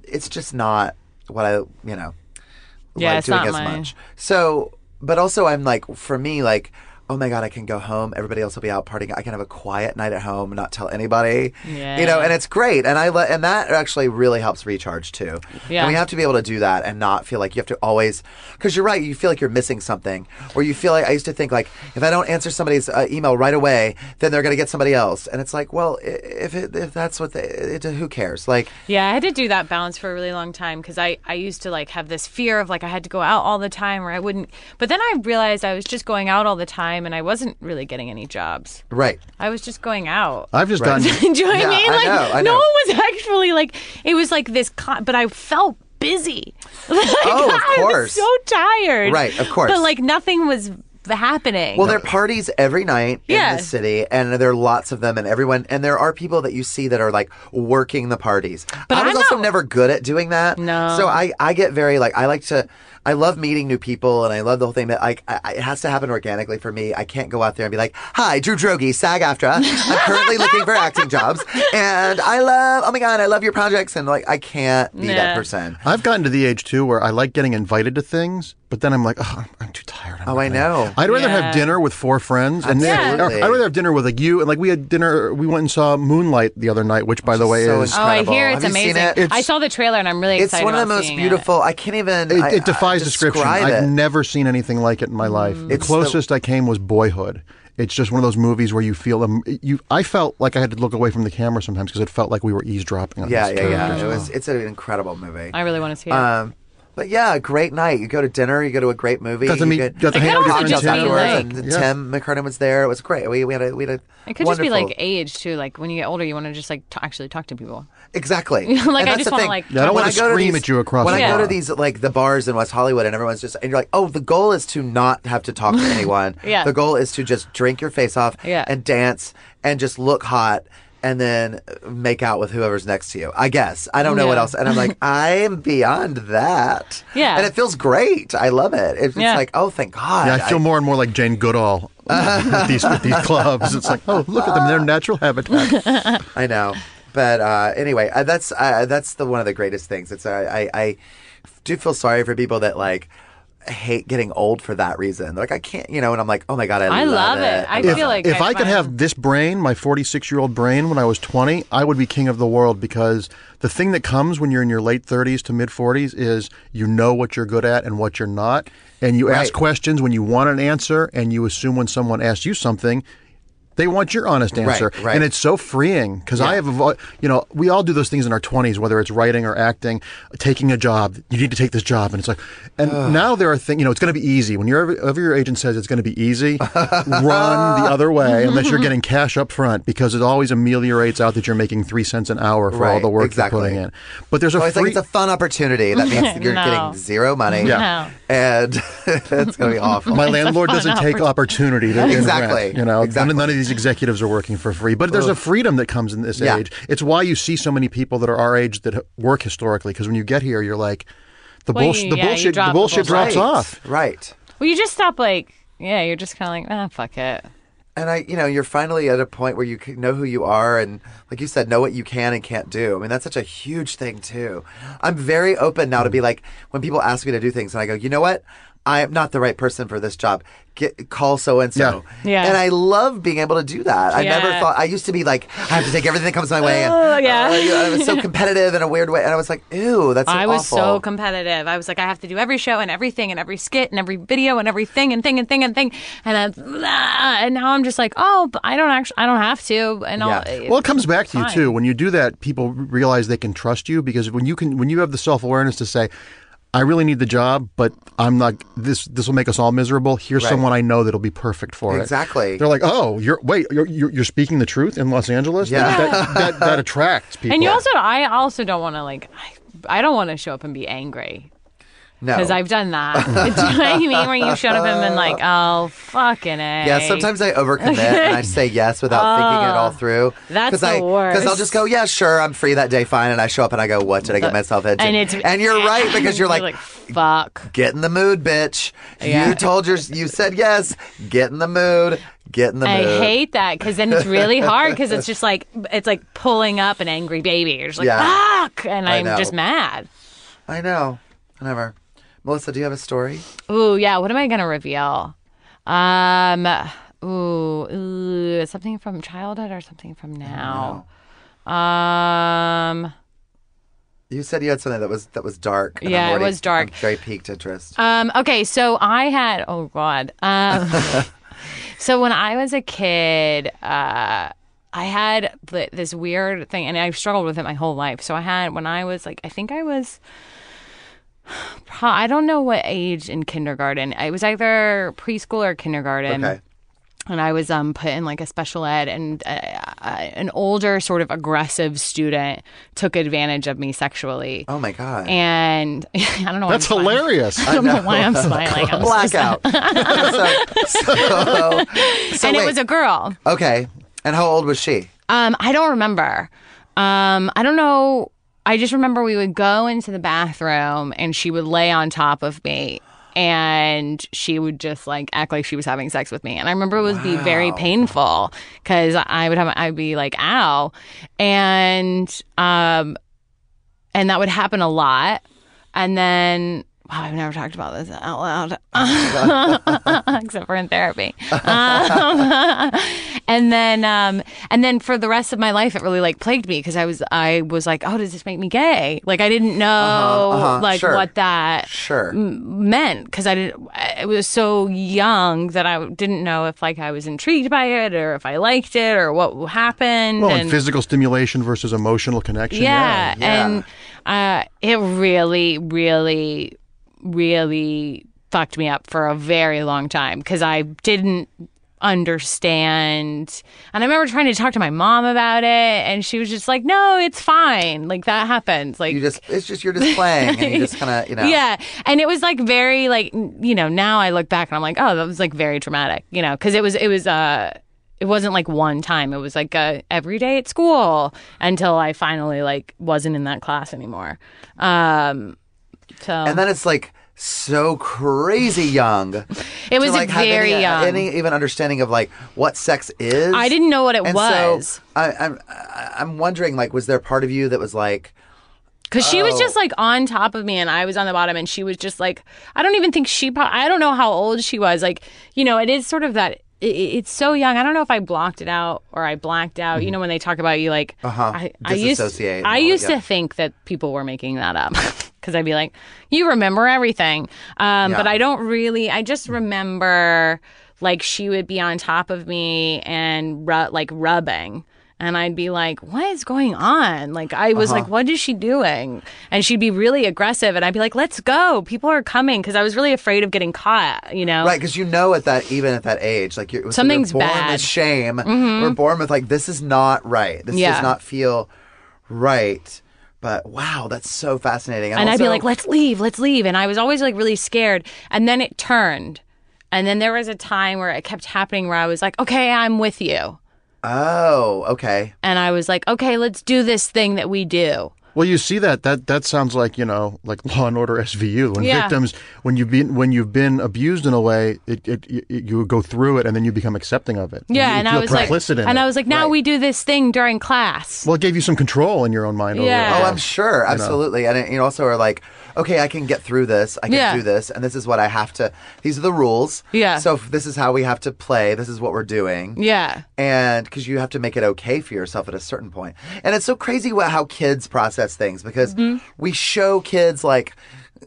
It's just not what I, you know, Yeah, like doing as my- much. So, but also I'm like, for me, like. Oh my god! I can go home. Everybody else will be out partying. I can have a quiet night at home, not tell anybody. Yeah. You know, and it's great. And I let, and that actually really helps recharge too. Yeah. And we have to be able to do that and not feel like you have to always, because you're right, you feel like you're missing something. Or you feel like, I used to think like, if I don't answer somebody's uh, email right away, then they're going to get somebody else. And it's like, well, if, it, if that's what they, it, who cares? Like, Yeah, I had to do that balance for a really long time because I, I used to like have this fear of like I had to go out all the time or I wouldn't. But then I realized I was just going out all the time and I wasn't really getting any jobs. right. I was just going out. I've just gotten. Do you know what Yeah, I mean? I Like know, I no know. one was actually like it was like this, con- but I felt busy. Like, Oh, of I was course. so tired. Right, of course. But like nothing was happening. Well, there are parties every night Yeah. in the city, and there are lots of them, and everyone, and there are people that you see that are like working the parties. But I was I'm also not- never good at doing that. No. So I, I get very like, I like to, I love meeting new people, and I love the whole thing. But like, I, I- it has to happen organically for me. I can't go out there and be like, "Hi, Drew Droege, SAG-AFTRA. I'm currently looking for acting jobs, and I love, oh my god, I love your projects." And like, I can't be that Nah. person. I've gotten to the age too where I like getting invited to things, but then I'm like, oh, I'm, I'm too tired. I'm Oh, I gonna-" know. I'd rather Yeah. have dinner with four friends, and then I'd rather have dinner with like you. And like we had dinner, we went and saw Moonlight the other night, which by the way so is oh, I hear it's Have amazing. it? I saw the trailer and I'm really excited. It's one of the most seeing it. beautiful. I can't even. It, I- it defies I, description. describe I've never seen anything like it in my life. The It's the- closest I came was Boyhood. It's just one of those movies where you feel um, you. I felt like I had to look away from the camera sometimes because it felt like we were eavesdropping on Yeah, these yeah, yeah. characters. It was. It's an incredible movie. I really want to see it. Um, but yeah, great night. You go to dinner. You go to a great movie. Got to you meet- get got to It hang could out with also just be afterwards, like- and Yeah. Tim McKernan was there. It was great. We, we had a we had a it could just be wonderful- like age too. Like when you get older, you want to just like t- actually talk to people. exactly. Like, And I that's just the wanna, thing. like, Yeah, I don't When want to go scream these- at you across When the I go bar. to these like the bars in West Hollywood, and everyone's just and you're like, oh, the goal is to not have to talk to anyone. Yeah. The goal is to just drink your face off Yeah. and dance and just look hot. And then make out with whoever's next to you. I guess I don't know what else. And I'm like, I'm beyond that. Yeah. and it feels great. I love it. It's, it's Yeah. like, oh, thank God. Yeah, I feel more and more like Jane Goodall with these with these clubs. It's like, oh, look at them; they're natural habitat. I know, but uh, anyway, uh, that's uh, that's the one of the greatest things. It's uh, I I do feel sorry for people that like hate getting old for that reason. Like I can't, you know, and I'm like, oh my god, I, I love it. I if, feel like if I could have this brain, my 46 year old brain, when I was 20, I would be king of the world because the thing that comes when you're in your late 30s to mid 40s is you know what you're good at and what you're not, and you ask questions when you want an answer, and you assume when someone asks you something. They want your honest answer, right. and it's so freeing because I have, avo- you know, we all do those things in our twenties, whether it's writing or acting, taking a job. You need to take this job, and it's like, and now there are things, you know, it's going to be easy. When your ever your agent says it's going to be easy, run the other way unless you're getting cash up front because it always ameliorates out that you're making three cents an hour for all the work exactly. you're putting in. But there's a Well, it's free. like it's a fun opportunity. That means you're getting zero money. Yeah. And it's going to be awful. my landlord doesn't take opportunity to Exactly. rent, you know, Exactly. none, none of these executives are working for free. But there's a freedom that comes in this Yeah. age. It's why you see so many people that are our age that work historically. Because when you get here, you're like, the Well, bullshit. you- the yeah, bullshit. drop The the bullshit bullshit. drops right. off. Right. Well, you just stop like, yeah, you're just kind of like, ah, fuck it. And I, you know, you're finally at a point where you know who you are and, like you said, know what you can and can't do. I mean, that's such a huge thing, too. I'm very open now to be like, when people ask me to do things and I go, you know what? I am not the right person for this job. Get call so and so. Yeah. Yeah. And I love being able to do that. I never thought I used to be like I have to take everything that comes my way. And, Oh, yeah. uh, I was so competitive in a weird way, and I was like, ew, that's so I was awful. so competitive. I was like, I have to do every show and everything and every skit and every video and everything and thing and thing and thing. And I, blah, and now I'm just like, oh, but I don't actually, I don't have to. And I'll, Yeah. Well, it comes back to you too. When you do that, people realize they can trust you because when you can, when you have the self awareness to say, "I really need the job, but I'm not. This this will make us all miserable." Here's Right. someone I know that'll be perfect for it. Exactly. They're like, "Oh, you're wait, you're you're, you're speaking the truth in Los Angeles." Yeah. That, that, that attracts people. and you also, I also don't want to like, I, I don't want to show up and be angry. No. Because I've done that. Do you know what I mean? Where you showed up and been like, oh, fucking it. Yeah, sometimes I overcommit and I say yes without thinking it all oh, through. Oh, that's I, the worst. Because I'll just go, yeah, sure, I'm free that day, fine. And I show up and I go, what did I get myself into? And it's and you're right because you're like, like fuck. get in the mood, bitch. Yeah. You told your, you said yes. Get in the mood. Get in the mood. I mood. hate that because then it's really hard because it's just like it's like pulling up an angry baby. You're just like Yeah. fuck, and I I'm just mad. I know. Whatever. Melissa, do you have a story? Ooh, yeah. What am I gonna reveal? Um, ooh, ooh, something from childhood or something from now. Um, You said you had something that was that was dark. and Yeah, I'm it already- was dark. I'm very peaked interest. um. Okay, so I had. Oh God. Um. so when I was a kid, uh. I had th- this weird thing, and I've struggled with it my whole life. So I had when I was like, I think I was, I don't know what age in kindergarten. It was either preschool or kindergarten. okay. and I was um put in like a special ed, and uh, uh, an older sort of aggressive student took advantage of me sexually. Oh my god. And I don't know. Why That's I'm smiling. hilarious. I don't know why I'm smiling. I'm just- Blackout. so, so, so and wait. it was a girl. okay. And how old was she? Um, I don't remember. Um, I don't know. I just remember we would go into the bathroom and she would lay on top of me and she would just like act like she was having sex with me. And I remember it would be very painful because I would have, I'd be like, ow. And, um, and that would happen a lot. And then, wow, I've never talked about this out loud, except for in therapy. Um, and then, um, and then for the rest of my life, it really like plagued me because I was, I was like, oh, does this make me gay? Like I didn't know uh-huh, like sure. what that Sure. meant because I didn't. I was so young that I didn't know if like I was intrigued by it or if I liked it or what happened. Well, and and physical stimulation versus emotional connection. yeah, yeah. and uh, it really, really, really fucked me up for a very long time because I didn't understand. And I remember trying to talk to my mom about it, and she was just like, "No, it's fine. Like that happens. Like You just it's just you're just playing and you just kind of, you know. yeah, and it was like very like you know now I look back and I'm like oh that was like very traumatic you know because it was it was uh it wasn't like one time it was like uh, every day at school until I finally like wasn't in that class anymore. Um, so And then it's like so crazy young. it was like, very any, uh, young. Any even understanding of like what sex is. I didn't know what it and was. So I, I'm I'm wondering like was there part of you that was like Because she was Oh. just like on top of me and I was on the bottom and she was just like, I don't even think she, I don't know how old she was. Like, you know, it is sort of that, it's so young. I don't know if I blocked it out or I blacked out. You know, when they talk about you, like, Uh-huh. I, I used, I used yeah. to think that people were making that up because I'd be like, you remember everything. Um, But I don't really, I just remember like she would be on top of me and ru- like rubbing. And I'd be like, what is going on? Like, I was Uh-huh. like, what is she doing? And she'd be really aggressive. And I'd be like, let's go. People are coming. Cause I was really afraid of getting caught, you know? Right, because you know at that even at that age, like you're, Something's we're born bad. Mm-hmm. with shame. We're born with like this is not right. This Yeah. does not feel right. But wow, that's so fascinating. and I'd be like, let's leave, let's leave. And I was always like really scared. And then it turned. And then there was a time where it kept happening where I was like, okay, I'm with you. Oh, okay. And I was like, okay, let's do this thing that we do. Well, you see that that that sounds like you know like Law and Order SVU when Yeah. victims when you've been when you've been abused in a way it, it, it you go through it and then you become accepting of it. Yeah. you and I feel was like, and it. I was like, now Right. we do this thing during class. well, it gave you some control in your own mind. Yeah. Over Oh, it. I'm sure, absolutely. And it, you also are like, okay, I can get through this. I can Yeah. do this, and this is what I have to. These are the rules. Yeah. So if this is how we have to play. This is what we're doing. yeah. and because you have to make it okay for yourself at a certain point and it's so crazy what, how kids process things because mm-hmm. we show kids like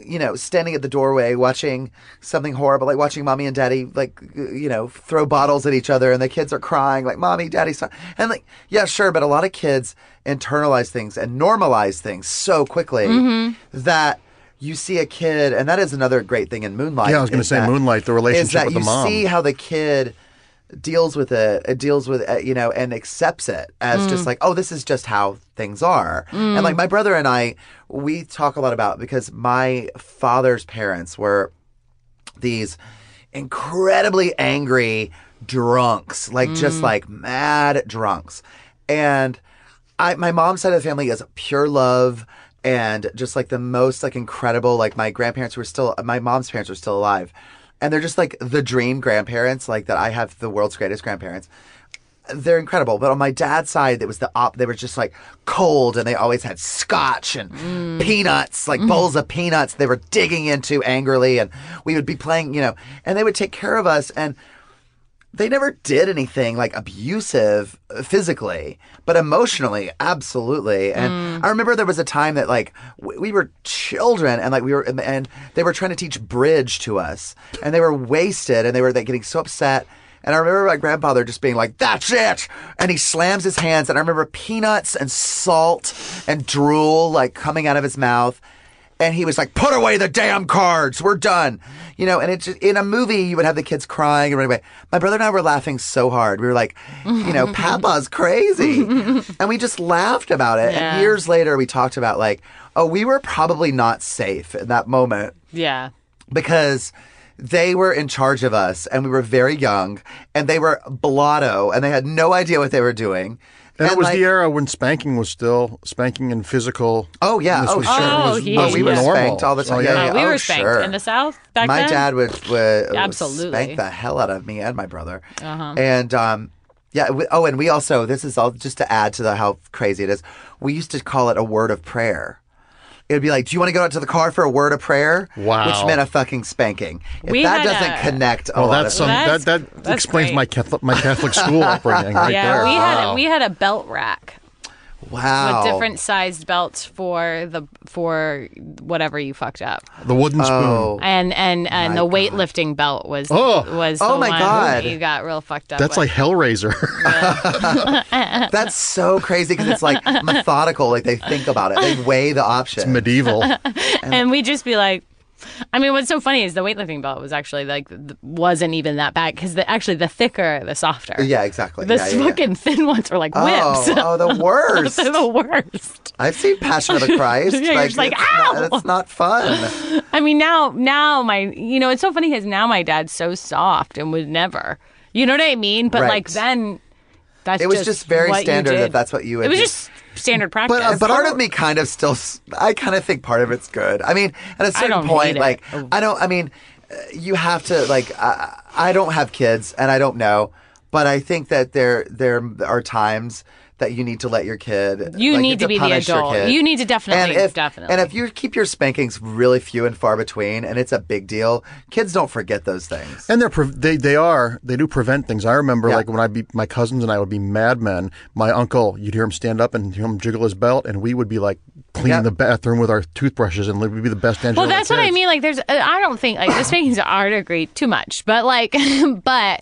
you know standing at the doorway watching something horrible like watching mommy and daddy like you know throw bottles at each other and the kids are crying like mommy daddy son-" and like yeah sure but a lot of kids internalize things and normalize things so quickly mm-hmm. that you see a kid and that is another great thing in moonlight Yeah, I was gonna say that- Moonlight, the is relationship that with the mom. you see how the kid deals with it, it deals with it, you know, and accepts it as mm. just like, oh, this is just how things are. And like mm. my brother and I, we talk a lot about because my father's parents were these incredibly angry drunks, like just mm. like mad drunks. And I, my mom's side of the family is pure love and just like the most like incredible. Like my grandparents were still, my mom's parents were still alive, and they're just like the dream grandparents. Like that, I have the world's greatest grandparents. They're incredible, but on my dad's side, it was the op. They were just like cold, and they always had scotch and mm. peanuts, like mm. bowls of peanuts. They were digging into angrily, and we would be playing, you know, and they would take care of us and they never did anything like abusive physically, but emotionally, absolutely. And mm. I remember there was a time that like w- we were children and like we were, and they were trying to teach bridge to us, and they were wasted, and they were like, getting so upset. And I remember my grandfather just being like, "That's it," and he slams his hands, and I remember peanuts and salt and drool like coming out of his mouth and he was like, "Put away the damn cards. We're done." You know, and it's just, in a movie you would have the kids crying and running away. My brother and I were laughing so hard. We were like, you know, Papa's crazy, and we just laughed about it. Yeah. And years later, we talked about like, oh, we were probably not safe in that moment Yeah. because they were in charge of us and we were very young and they were blotto and they had no idea what they were doing. And it was like- the era when spanking was still spanking and physical. Oh yeah. Oh was, sure. Oh, was, yeah. was Oh, we were normal. spanked all the time. Oh, Yeah, yeah. yeah. we oh, were spanked sure. in the South back my then. dad would, would Absolutely. spank the hell out of me and my brother. Uh-huh. And um, yeah. We, oh, and we also this is all just to add to the how crazy it is. We used to call it a word of prayer. It would be like, "Do you want to go out to the car for a word of prayer?" Wow. Which meant a fucking spanking. If We that doesn't a- connect a Well, lot that's of some That's- that that that's explains great. my Catholic my Catholic school upbringing right yeah, there. we had Wow. we had a belt rack wow. with different sized belts for the for whatever you fucked up. the wooden spoon. Oh. And and and the weightlifting belt was Oh. was Oh my one God. that you got real fucked up. That's with. like Hellraiser. That's so crazy because it's like methodical. Like they think about it. They weigh the options. medieval. and we'd just be like I mean, what's so funny is the weightlifting belt was actually like wasn't even that bad because the, actually the thicker the softer. yeah, exactly. The yeah, yeah, yeah. fucking thin ones are like whips. Oh, oh, the worst. They're the worst. I've seen Passion of the Christ. Yeah, you're like, it's "Ow!" Not, it's not fun. I mean, now, now my, you know, it's so funny because now my dad's so soft and would never, you know what I mean? But Right. like then, that's It was just very standard that that's what you would It was just standard practice. But, uh, but part of me kind of still, I kind of think part of it's good. I mean, at a certain point, hate it. like, I don't, I mean, uh, you have to, like, I, I don't have kids and I don't know, but I think that there, there are times that you need to let your kid. You like, need to be the adult. You need to definitely- and if, definitely. And if you keep your spankings really few and far between, and it's a big deal, kids don't forget those things. And they're pre- they they are they do prevent things. I remember Yeah. like when I be my cousins and I would be madmen. My uncle, you'd hear him stand up and hear him jiggle his belt, and we would be like cleaning Yeah. the bathroom with our toothbrushes, and we'd be the best. Well, that's what I mean. Like, there's, uh, I don't think like the spankings are agree too much, but like, but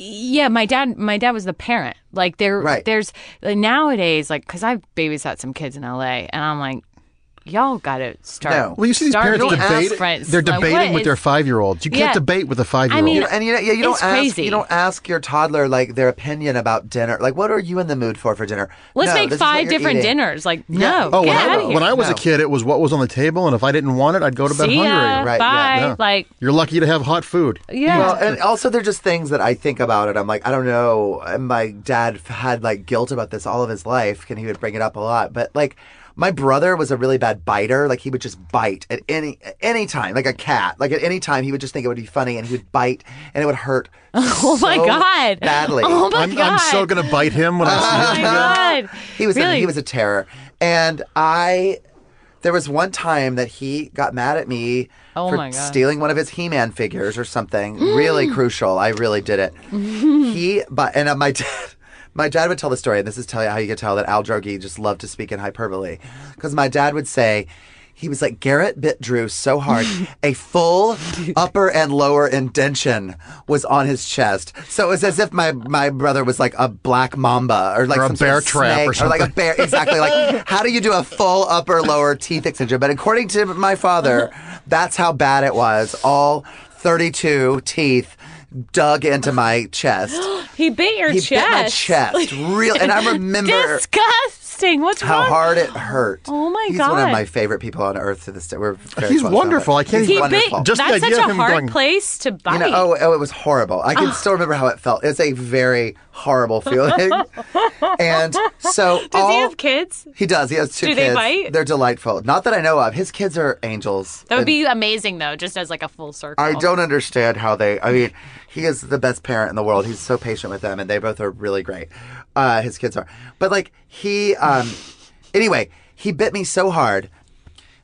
yeah, my dad, my dad was the parent. Like, there, Right. there's like, nowadays, like, because I've babysat some kids in LA, and I'm like, y'all got to start. No. Well, you see these start parents being debate. They're Like, debating what with is- their five year olds. You can't Yeah. debate with a five year old. mean, You know, and you, know, yeah, you don't It's ask crazy. you don't ask your toddler like their opinion about dinner. Like, what are you in the mood for for dinner? Let's No, make this is what five you're different eating. dinners. Like, no, oh, when get I, out of here. when I was No. a kid, it was what was on the table, and if I didn't want it, I'd go to bed See hungry. ya, Right, bye. Yeah. Like, You're lucky to have hot food. yeah. Well, and also they're just things that I think about it. I'm like, I don't know. And my dad f- had like guilt about this all of his life, and he would bring it up a lot. But like, my brother was a really bad biter. Like he would just bite at any at any time, like a cat. Like at any time, he would just think it would be funny, and he would bite, and it would hurt. oh my god, badly. Oh my I'm, god, I'm so gonna bite him when Oh I see my him. god. He was really? a, he was a terror, and I. There was one time that he got mad at me Oh for stealing one of his He-Man figures or something. really crucial. I really did it. he, but and uh, my dad, my dad would tell the story, and this is tell you how you could tell that Al Droege just loved to speak in hyperbole, because my dad would say. He was like, Garrett bit Drew so hard, a full upper and lower indention was on his chest. So it was as if my, my brother was like a black mamba or like Or a some sort bear of trap or snake, like a bear. Exactly. Like, how do you do a full upper lower teeth extension? But according to my father, that's how bad it was. All 32 teeth dug into my chest. He bit your He chest. bit my chest. Real, and I remember Disgusting. What's how wrong? hard it hurt. Oh my god. He's one of my favorite people on earth to this day. We're very He's wonderful. I can't he's He even- bit. wonderful. Just the that's idea such of a him hard going- place to bite. You know, oh, oh, it was horrible. I can ah. still remember how it felt. It's a very horrible feeling. and so Does all, he have kids? He does. He has two Do they kids. bite? They're delightful. Not that I know of. His kids are angels. That would And be amazing, though, just as like a full circle. I don't understand how they. I mean, he is the best parent in the world. He's so patient with them, and they both are really great. Uh, his kids are. But like he, um, anyway, he bit me so hard.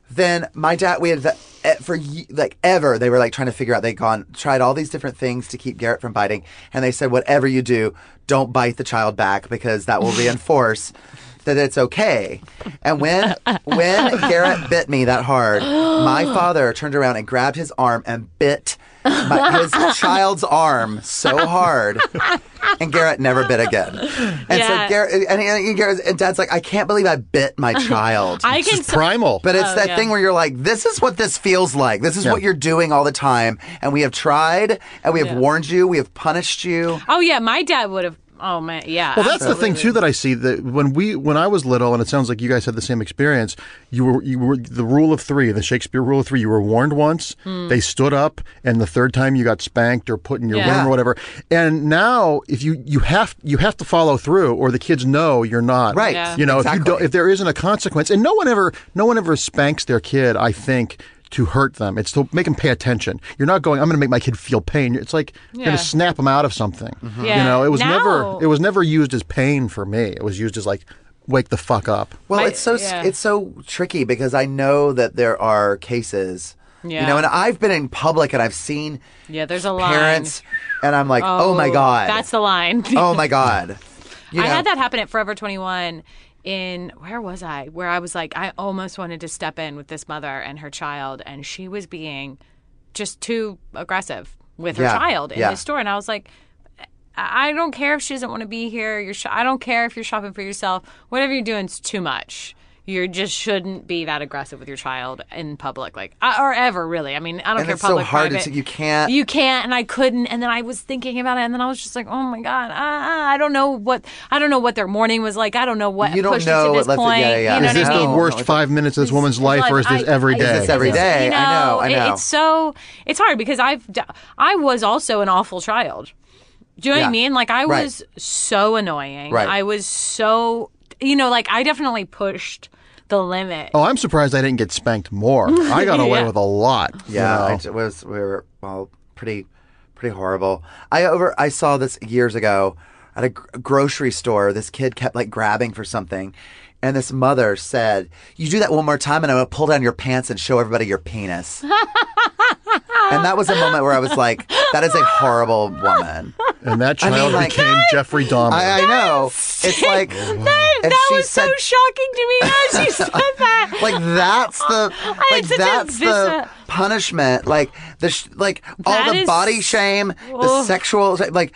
Then my dad, we had the, for like ever, they were like trying to figure out. They'd gone tried all these different things to keep Garrett from biting, and they said, whatever you do, don't bite the child back because that will reinforce that it's okay. And when when Garrett bit me that hard, my father turned around and grabbed his arm and bit my, his child's arm so hard, and Garrett never bit again. And Yeah. so Garrett and, and, Garrett, and Dad's like, I can't believe I bit my child. I can. It's primal. But it's Oh, that yeah. thing where you're like, this is what this feels like. This is Yeah. what you're doing all the time. And we have tried and we have Yeah. warned you. We have punished you. oh yeah, my dad would have. Oh man, yeah. Well, that's the thing too that I see that when we when I was little, and it sounds like you guys had the same experience. You were you were the rule of three, the Shakespeare rule of three. You were warned once, hmm. they stood up, and the third time you got spanked or put in your. Yeah. room or whatever. And now, if you you have you have to follow through, or the kids know you're not Right. Yeah. You know, if you don't, if there isn't a consequence, and no one ever no one ever spanks their kid. I think. To hurt them, it's to make them pay attention. You're not going. I'm going to make my kid feel pain. It's like you're Yeah. going to snap them out of something. Mm-hmm. Yeah. You know, it was Now- never. It was never used as pain for me. It was used as like, wake the fuck up. Well, My- it's so yeah. it's so tricky because I know that there are cases, Yeah. you know, and I've been in public and I've seen Yeah, there's a line. parents, and I'm like, oh, my god, That's the line. oh my god. You I had that happen at Forever 21 in where was I? Where I was like I almost wanted to step in with this mother and her child and she was being just too aggressive with her Yeah, child in yeah. the store and I was like I don't care if she doesn't want to be here. You're sh- I don't care if you're shopping for yourself. Whatever you're doing is too much. You just shouldn't be that aggressive with your child in public, like uh, or ever really. I mean, I don't And care. it's so public, hard private. t- you can't- You can't, and I couldn't. And then I was thinking about it, and then I was just like, oh my god, uh, uh, I don't know what I don't know what their morning was like. I don't know what You don't pushed know it to what this left it- point. yeah, yeah. You know Is this I mean? the worst five minutes of this woman's life, or is this I- every I- day? Is this every day? You know, I know, I it- know. It's so it's hard because I've I was also an awful child. Do you know what I mean? Like I Right. was so annoying. Right. I was so you know, like I definitely pushed the limit. Oh, I'm surprised I didn't get spanked more. I got away Yeah. with a lot. you Yeah, know. I j- was we were well pretty pretty horrible. I over I saw this years ago. at a gr- grocery store. This kid kept like grabbing for something. And this mother said, You do that one more time and I'm going to pull down your pants and show everybody your penis. and that was a moment where I was like, That is a horrible woman. And that I mean, child like- became Jeffrey Dahmer. I, I know. It's like, oh That, that was said, so shocking to me as you said that. like that's the had like such a that's the visa- punishment like the sh- like all That the is- body shame the sexual like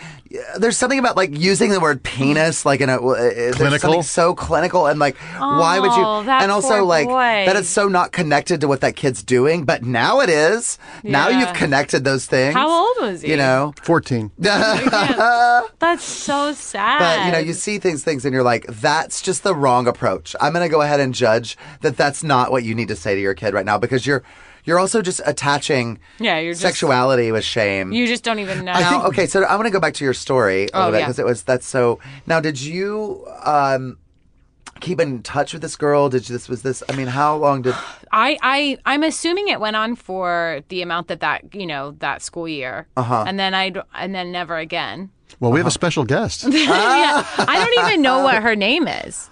there's something about like using the word penis like in a uh, there's Clinical? something so clinical and like why would you Oh, that and also poor like boy. that is so not connected to what that kid's doing but now it is now Yeah. you've connected those things How old was he? you know 14. That's so sad. But you know, you see things, things, and you're like, "That's just the wrong approach." I'm going to go ahead and judge that that's not what you need to say to your kid right now because you're you're also just attaching Yeah, you're just- sexuality with shame. You just don't even know. now, okay, so I want to go back to your story a Oh, little bit yeah. because it was that's so. Now, did you um, keep in touch with this girl? Did you, this was this? I mean, how long did? I, I, I'm assuming it went on for the amount that that you know that school year, uh-huh. and then I and then never again. Well, we have Uh-huh. a special guest. yeah, I don't even know what her name is.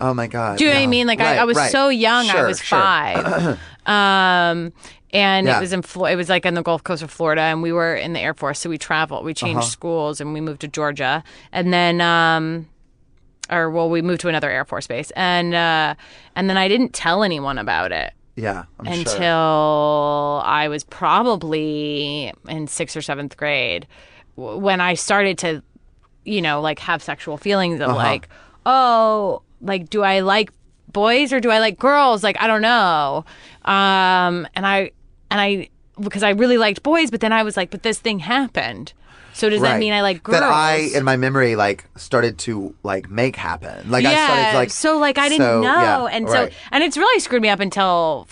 Oh my god! Do you know what I mean? Like Right, I, I was right. so young. I Sure, was sure. um, and Yeah. it was in Flo- it was like on the Gulf Coast of Florida, and we were in the Air Force, so we traveled. We changed Uh-huh. schools, and we moved to Georgia, and then. Um, or well, we moved to another Air Force base, and uh, and then I didn't tell anyone about it Yeah, I'm until sure. I was probably in sixth or seventh grade when I started to, you know, like have sexual feelings Uh-huh. of like, oh, like, do I like boys or do I like girls? Like, I don't know. Um, and I, and I, because I really liked boys, but then I was like, but this thing happened. So does that Right. mean I like girls? That I, in my memory, like started to like make happen. Like I started to, like so like I didn't so, know, yeah, and right. so and it's really screwed me up until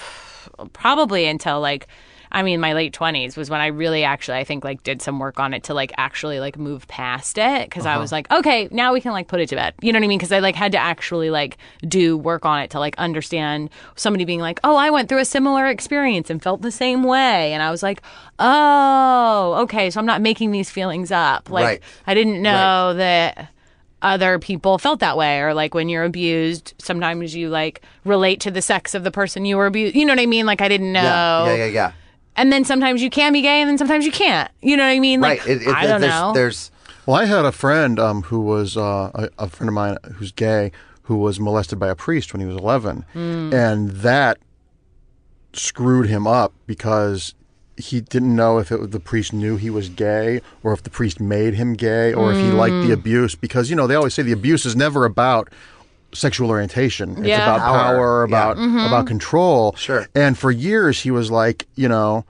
probably until like I mean my late twenties was when I really actually I think like did some work on it to like actually like move past it because Uh-huh. I was like okay now we can like put it to bed. You know what I mean? Because I like had to actually like do work on it to like understand somebody being like oh I went through a similar experience and felt the same way. And I was like oh okay so I'm not making these feelings up. Like Right. I didn't know that other people felt that way or like when you're abused sometimes you like relate to the sex of the person you were abused you know what i mean? Like i didn't know yeah, yeah, yeah, yeah. And then sometimes you can be gay and then sometimes you can't you know what i mean like right. It, it, i don't there's, know There's Well, I had a friend um, who was uh, a, a friend of mine who's gay who was molested by a priest when he was 11. Hmm. And that screwed him up because he didn't know if it, the priest knew he was gay or if the priest made him gay or if he liked Hmm. the abuse. Because, you know, they always say the abuse is never about sexual orientation. It's Yeah. about Power, power, yeah. about mm-hmm. about control. Sure. And for years he was like, you know,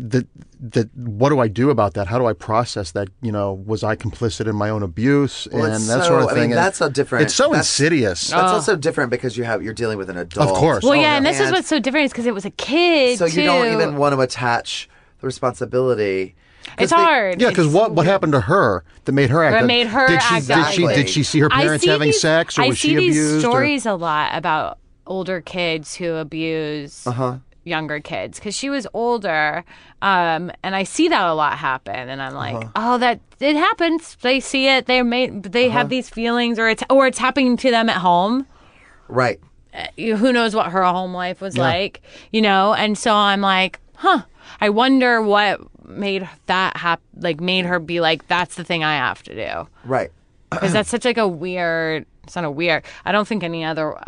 that that what do I do about that? How do I process that? You know, was I complicit in my own abuse Well, and it's that so- sort of I thing? mean, And that's so different. It's so That's- insidious. That's Oh. also different because you have you're dealing with an adult. Of course. well Oh, yeah yeah. and this is what's so different is because it was a kid So you don't too. even want to attach the responsibility. It's they- hard yeah, because what what happened to her that made her act? What that- made her did she, Did she did she see her parents see having these- sex or I was see she these abused? or- stories a lot about older kids who abuse Uh-huh. younger kids because she was older, um, and I see that a lot happen, and I'm Uh-huh. like, oh, that it happens. They see it. They made. They Uh-huh. have these feelings, or it's or it's happening to them at home Right. you- who knows what her home life was like, you know? And so I'm like, huh, I wonder what made that happen, like made her be like, that's the thing I have to do. Right. Because that's such like a weird, it's not a weird, I don't think any other,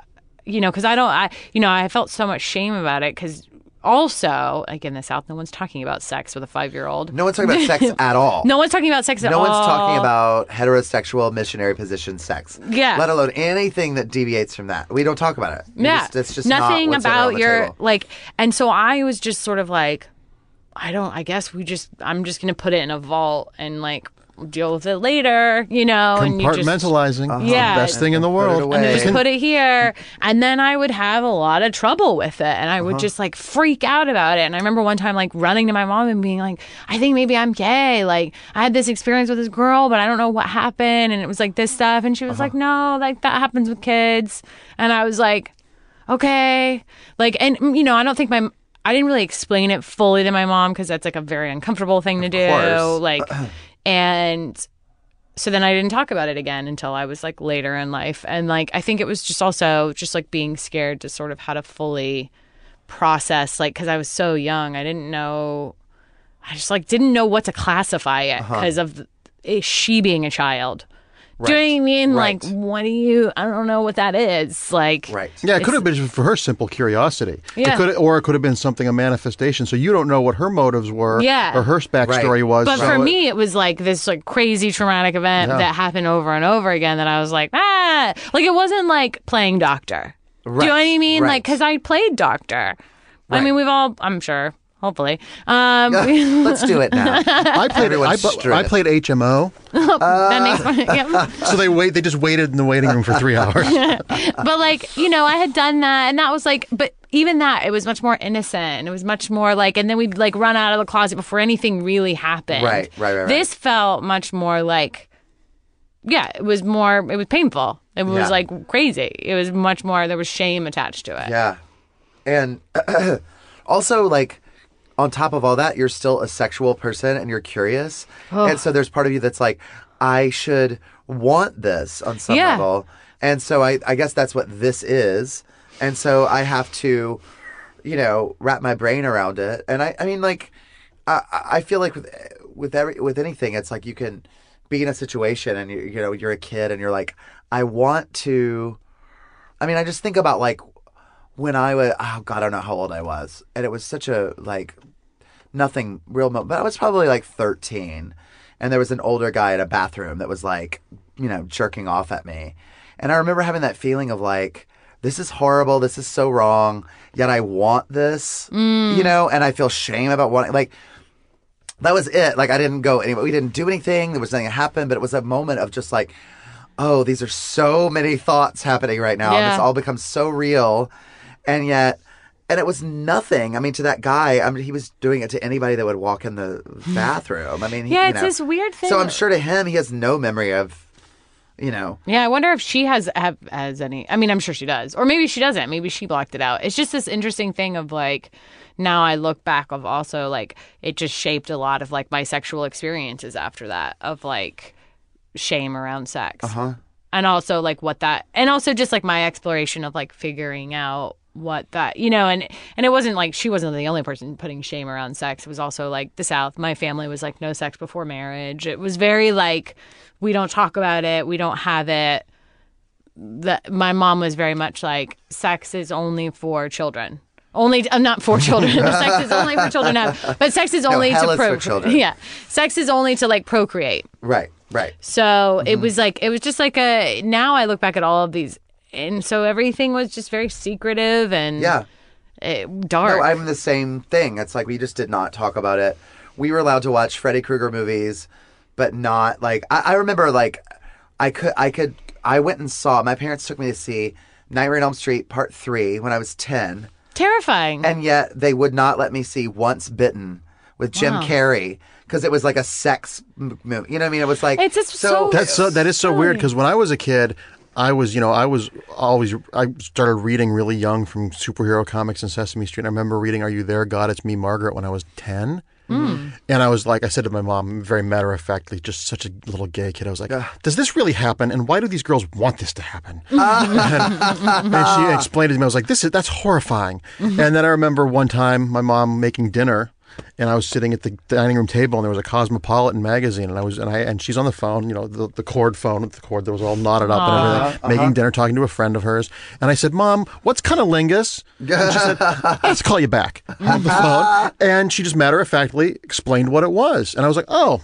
you know, because I don't, I, you know, I felt so much shame about it because also, like in the South, no one's talking about sex with a five year old. No one's talking about sex at all. No one's talking about sex at No all. No one's talking about heterosexual missionary position sex. Yeah. Let alone anything that deviates from that. We don't talk about it. We yeah, just- it's just not nothing on about your like. And so I was just sort of like, I don't. I guess we just. I'm just gonna put it in a vault and like deal with it later. You know, and you just Compartmentalizing. Uh-huh. Yeah. The best thing in the world. away. and just put it here, and then I would have a lot of trouble with it, and I Uh-huh. would just like freak out about it. And I remember one time like running to my mom and being like, "I think maybe I'm gay. Like I had this experience with this girl, but I don't know what happened, and it was like this stuff." And she was Uh-huh. like, "No, like that happens with kids," and I was like, "Okay," like, and you know, I don't think my I didn't really explain it fully to my mom because that's like a very uncomfortable thing to do, course. like, and so then I didn't talk about it again until I was like later in life. And like I think it was just also just like being scared to sort of how to fully process like cuz I was so young. I didn't know I just like didn't know what to classify it Uh-huh. because of the, eh, she being a child. Do you know what I mean? Right. Like, what do you? I don't know what that is. Like, Right. Yeah, it could have been for her simple curiosity. Yeah. It could, or it could have been something a manifestation. So you don't know what her motives were. Yeah. Or her backstory Right. was. But so for it- me, it was like this like crazy traumatic event Yeah. that happened over and over again. That I was like, ah, like it wasn't like playing doctor. Do you know what I mean? right. Like, because I played doctor. I mean, we've all, I'm sure, hopefully. Um, Let's do it now. I played. I, Everyone's bu- straight. I played HMO. that makes fun. Yeah. So they wait. They just waited in the waiting room for three hours. but like you know i had done that and that was like but even that it was much more innocent it was much more like and then we'd like run out of the closet before anything really happened Right, right, right, right. this felt much more like yeah it was more it was painful it was Yeah. like crazy it was much more there was shame attached to it Yeah. And also, like, on top of all that, you're still a sexual person and you're curious. And so there's part of you that's like, I should want this on some Yeah. level. And so I, I guess that's what this is. And so I have to, you know, wrap my brain around it. And I, I mean, like, I, I feel like with with every with anything, it's like you can be in a situation and you you know you're a kid and you're like, I want to. I mean, I just think about like when I was oh god, I don't know how old I was, and it was such a like nothing real. But I was probably like thirteen, and there was an older guy in a bathroom that was like you know jerking off at me, and I remember having that feeling of like. This is horrible. This is so wrong. Yet I want this, you mm. know, and I feel shame about wanting. Like that was it. Like I didn't go anywhere. We didn't do anything. There was nothing that happened, but it was a moment of just like, oh, these are so many thoughts happening right now. Yeah. This all becomes so real, and yet, and it was nothing. I mean, to that guy, I mean, he was doing it to anybody that would walk in the bathroom. I mean, he, Yeah, you it's know. this weird thing. So I'm sure to him, he has no memory of, you know, Yeah, I wonder if she has have has any. I mean, I'm sure she does, or maybe she doesn't. Maybe she blocked it out. It's just this interesting thing of like, now I look back of also like it just shaped a lot of like my sexual experiences after that of like shame around sex, uh-huh. and also like what that, and also just like my exploration of like figuring out what that you know and and it wasn't like she wasn't the only person putting shame around sex. It was also like the south. My family was like no sex before marriage. It was very like we don't talk about it. We don't have it. That my mom was very much like sex is only for children. Only uh, not for children. Sex is only for children have. But sex is only hell to procreate yeah. Sex is only to like procreate. Right, right. so Mm-hmm. it was like it was just like a now I look back at all of these and so everything was just very secretive and Yeah. eh, dark. No, I'm the same thing. It's like we just did not talk about it. We were allowed to watch Freddy Krueger movies, but not like I, I remember like I could I could I went and saw my parents took me to see Nightmare on Elm Street Part Three when I was ten, Terrifying. and yet they would not let me see Once Bitten with Jim Wow. Carrey because it was like a sex movie. You know what I mean? It was like It's just so- That's so. That is so weird because when I was a kid, I was, you know, I was always. I started reading really young from superhero comics and Sesame Street. I remember reading "Are You There, God? It's Me, Margaret" when I was ten. Hmm. And I was like, I said to my mom, very matter of factly, just such a little gay kid. I was like, "Does this really happen? And why do these girls want this to happen?" and, and she explained it to me. I was like, "This is that's horrifying." Mm-hmm. And then I remember one time my mom making dinner, and I was sitting at the dining room table, and there was a Cosmopolitan magazine, and I was and I and she's on the phone, you know, the, the cord phone, the cord that was all knotted up and everything, uh-huh. making dinner, talking to a friend of hers, and I said, "Mom, what's cunnilingus?" And she said, "Let's call you back." on the phone, and she just matter of factly explained what it was, and I was like, "Oh,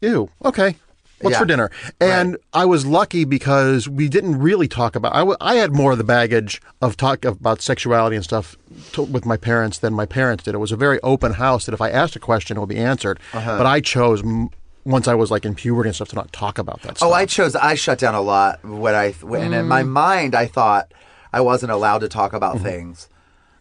ew, okay." What's Yeah. for dinner? And I was lucky because we didn't really talk about. I, w- I had more of the baggage of talk about sexuality and stuff to, with my parents than my parents did. It was a very open house that if I asked a question, it would be answered. Uh-huh. But I chose m- once I was like in puberty and stuff to not talk about that stuff. Oh, I chose. I shut down a lot when I when in my mind I thought I wasn't allowed to talk about things,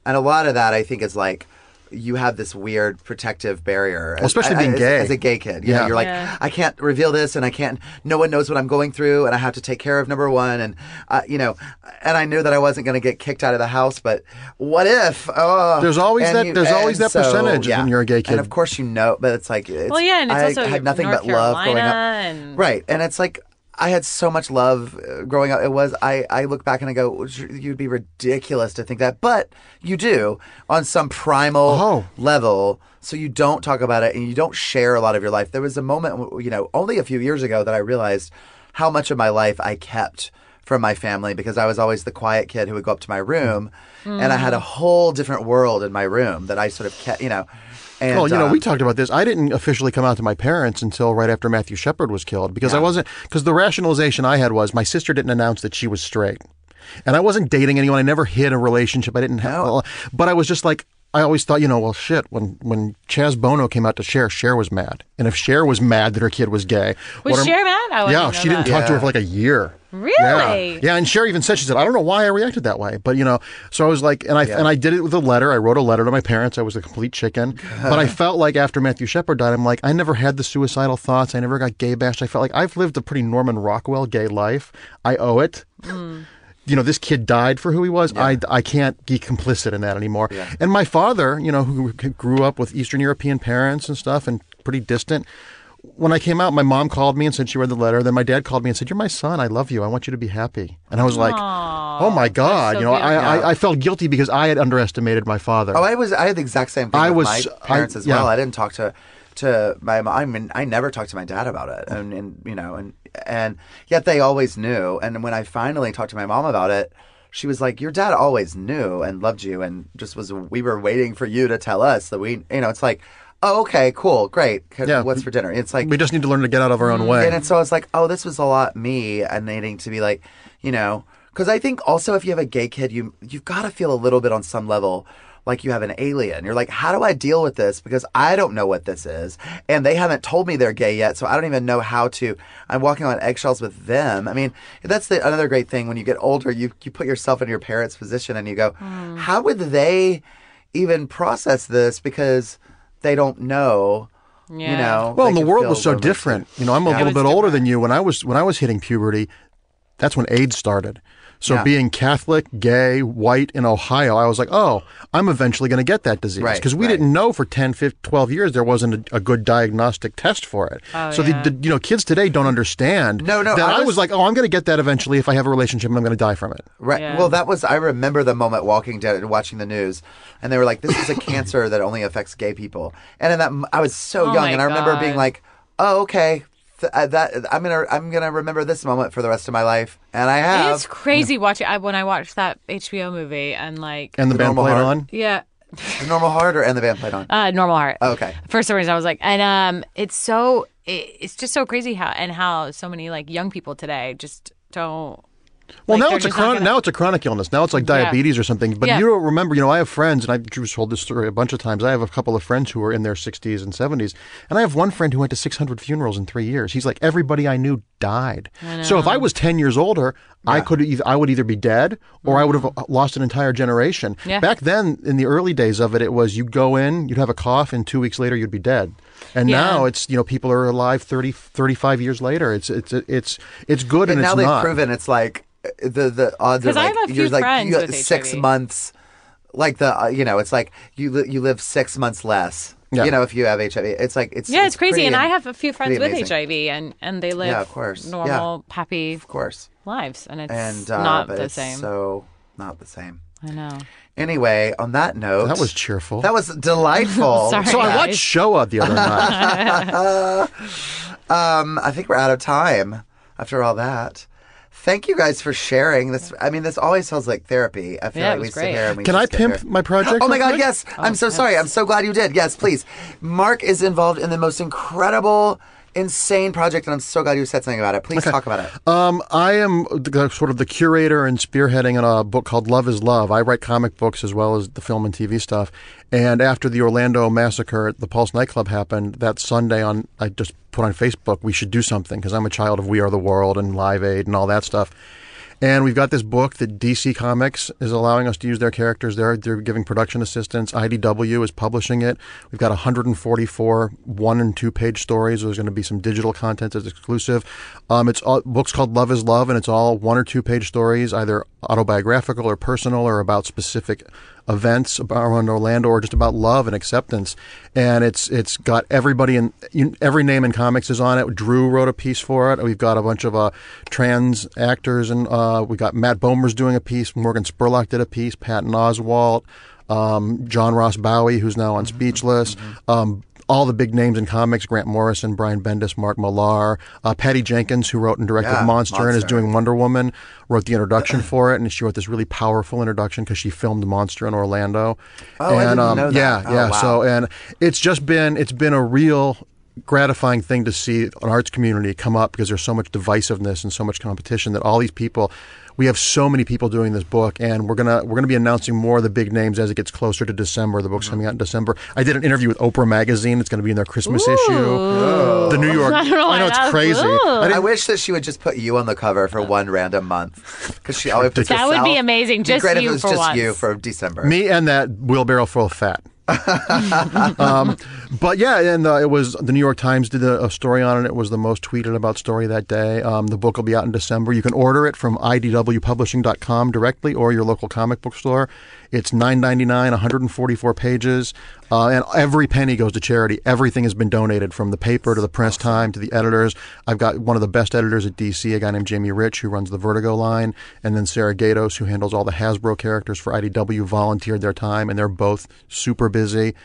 and a lot of that I think is like you have this weird protective barrier, Well, especially as, being as- gay. as a gay kid. You know, Yeah. you're like, Yeah. I can't reveal this, and I can't. No one knows what I'm going through, and I have to take care of number one, and uh, you know, and I knew that I wasn't going to get kicked out of the house, but what if? Oh, There's always And that- there's always and that percentage when you're a gay kid. and of course you know, but it's like, it's, Well, yeah, and it's I also had nothing North but love growing up, Carolina and- right? And it's like. I had so much love uh, growing up. It was I, I look back and I go, you'd be ridiculous to think that, but you do on some primal Oh. level. So you don't talk about it and you don't share a lot of your life. There was a moment, you know, only a few years ago that I realized how much of my life I kept from my family because I was always the quiet kid who would go up to my room and I had a whole different world in my room that I sort of kept, you know. And, Well, you know, um, we talked about this. I didn't officially come out to my parents until right after Matthew Shepard was killed because I wasn't because the rationalization I had was my sister didn't announce that she was straight, and I wasn't dating anyone. I never hid a relationship. I didn't have, No. but I was just like. I always thought, you know, well, shit. When when Chaz Bono came out to Cher, Cher was mad, and if Cher was mad that her kid was gay, Was what am- Cher mad? I yeah, know she didn't that. talk to her for like a year. Really? Yeah. yeah, and Cher even said she said, "I don't know why I reacted that way, but you know." So I was like, and I and I did it with a letter. I wrote a letter to my parents. I was a complete chicken, but I felt like after Matthew Shepard died, I'm like, I never had the suicidal thoughts. I never got gay bashed. I felt like I've lived a pretty Norman Rockwell gay life. I owe it. Mm. You know, this kid died for who he was. I, I can't be complicit in that anymore. And my father, you know, who grew up with Eastern European parents and stuff and pretty distant, when I came out, my mom called me and said she read the letter. Then my dad called me and said, "You're my son. I love you. I want you to be happy." And I was like, "Oh my god!" so you know, I. I I felt guilty because I had underestimated my father. Oh, I was. I had the exact same thing I with was- my parents I- as well. yeah. I didn't talk to to my mom. I mean, I never talked to my dad about it, and, and you know, and and yet they always knew. And when I finally talked to my mom about it, she was like, "Your dad always knew and loved you, and just was. We were waiting for you to tell us that we. You know, it's like." Oh, okay, cool, great. Yeah. What's for dinner? It's like we just need to learn to get out of our own mm-hmm. way. and so it's like, oh, this was a lot me and needing to be like, you know, because I think also if you have a gay kid, you you've got to feel a little bit on some level like you have an alien. You're like, how do I deal with this? Because I don't know what this is, and they haven't told me they're gay yet, so I don't even know how to. I'm walking on eggshells with them. I mean, that's the another great thing when you get older, you you put yourself in your parents' position and you go, hmm. how would they even process this because they don't know. You know, well, and the world was so lonely, different. You know, I'm a Yeah. little bit was older than you. When I was when I was hitting puberty, that's when AIDS started. So Yeah. being Catholic, gay, white in Ohio, I was like, oh, I'm eventually going to get that disease. Right, Because we right. didn't know for 10, 15, 12 years there wasn't a, a good diagnostic test for it. Oh, so yeah. the, the you know kids today don't understand No, no, that I I was, was- like, oh, I'm going to get that eventually if I have a relationship and I'm going to die from it. Right. Yeah. Well, that was I remember the moment walking down and watching the news, and they were like, "This is a cancer that only affects gay people." And in that, m- I was so Oh young, and I remember God. being like, "Oh, okay." Th- uh, that I'm gonna I'm gonna remember this moment for the rest of my life, and I have. It's crazy watching I, when I watched that HBO movie and like And the, The band normal played heart. on. yeah, The normal heart or and the band played on. uh, normal heart. Okay. For some reason, I was like, and um, it's so it, it's just so crazy how and how so many like young people today just don't. Well, like, now it's a chronic. gonna- Now it's a chronic illness. Now it's like Yeah. diabetes or something. But Yeah. you don't remember. You know, I have friends, and I've told this story a bunch of times. I have a couple of friends who are in their 60s and 70s, and I have one friend who went to 600 funerals in three years. He's like, everybody I knew died. So if I was 10 years older, I could either I would either be dead or I would have uh, lost an entire generation. Yeah. Back then, in the early days of it, it was you'd go in, you'd have a cough, and two weeks later you'd be dead. And Yeah. now it's you know people are alive 30, 35 years later. It's it's it's it's good and, and now it's they've not. proven it's like uh, the the odds are 'Cause I like have a few you're like friends you got six HIV. months, like the uh, you know it's like you li- you live six months less. Yeah. You know if you have HIV, it's like it's Yeah, it's, crazy, and I have a few friends with. HIV, and and they live Yeah, of course. normal, happy of course, lives, and it's and uh, not the it's same. So not the same. I know. Anyway, on that note, That was cheerful. That was delightful. Sorry. So I guys. watched Shoah the other night. Um, I think we're out of time after all that. Thank you guys for sharing this. I mean, this always feels like therapy. I feel Yeah, it like we was sit great. here and we Can I just get pimp there. my project? Oh my real God, quick? yes. I'm so sorry. I'm so glad you did. Yes, please. Mark is involved in the most incredible, insane project, and I'm so glad you said something about it. Please talk about it. Um, I am the, sort of the curator and spearheading in a book called Love is Love. I write comic books as well as the film and TV stuff. And after the Orlando massacre at the Pulse nightclub happened, that Sunday on, I just put on Facebook, we should do something because I'm a child of We Are the World and Live Aid and all that stuff. And we've got this book that DC Comics is allowing us to use their characters. They're, they're giving production assistance. IDW is publishing it. We've got 144 one and two page stories. There's going to be some digital content that's exclusive. Um, it's all, book's called Love is Love, and it's all one or two page stories, either autobiographical or personal or about specific events around Orlando or just about love and acceptance. And it's it's got everybody in you- every name in comics is on it. Drew wrote a piece for it. We've got a bunch of uh, trans actors and uh, we got Matt Bomer's doing a piece. Morgan Spurlock did a piece. Patton Oswalt. Um, John Ross Bowie, who's now on Speechless. Um, all the big names in comics: Grant Morrison, Brian Bendis, Mark Millar, uh, Patty Jenkins, who wrote and directed Yeah, Monster, and is doing Wonder Woman, wrote the introduction for it, and she wrote this really powerful introduction because she filmed Monster in Orlando. Oh, I and, didn't um, know that. Yeah, Oh, yeah. wow. So, and it's just been it's been a real gratifying thing to see an arts community come up because there's so much divisiveness and so much competition that all these people we have so many people doing this book and we're gonna we're gonna be announcing more of the big names as it gets closer to December. The Mm-hmm. book's coming out in December. I did an interview with Oprah magazine. It's gonna be in their Christmas issue. The New York I don't know why know it's crazy. I I wish that she would just put you on the cover for one random month because she always puts That would be herself. amazing. It'd be Just great if you it was for just once. you for December. Me and that wheelbarrow full of fat. um, but yeah, and uh, it was the New York Times did a, a story on it. It was the most tweeted about story that day. Um, the book will be out in December. You can order it from idwpublishing.com directly or your local comic book store. It's nine ninety nine, one hundred and forty four pages, uh, and every penny goes to charity. Everything has been donated from the paper to the press time to the editors. I've got one of the best editors at DC, a guy named Jamie Rich, who runs the Vertigo line, and then Sarah Gaydos, who handles all the Hasbro characters for IDW, volunteered their time, and they're both super busy.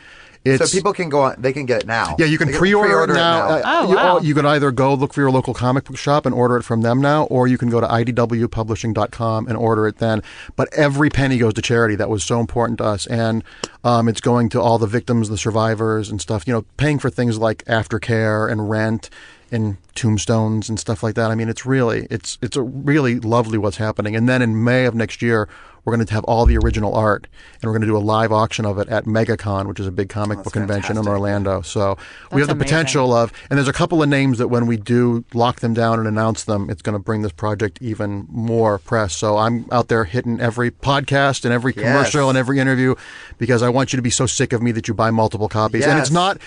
So people can go on. They can get it now. yeah, you can They pre-order, it now. Uh, Oh, you, wow. you can either go look for your local comic book shop and order it from them now, or you can go to idwpublishing.com and order it then. But every penny goes to charity. That was so important to us, and um, it's going to all the victims, the survivors, and stuff. You know, paying for things like aftercare and rent and tombstones and stuff like that. I mean, it's really it's it's a really lovely what's happening. And then in May of next year, we're going to have all the original art, and we're going to do a live auction of it at MegaCon, which is a big comic book convention in. Orlando. So we have the amazing. potential of, and there's a couple of names that when we do lock them down and announce them, it's going to bring this project even more press. So I'm out there hitting every podcast and every commercial Yes. and every interview because I want you to be so sick of me that you buy multiple copies. And it's not.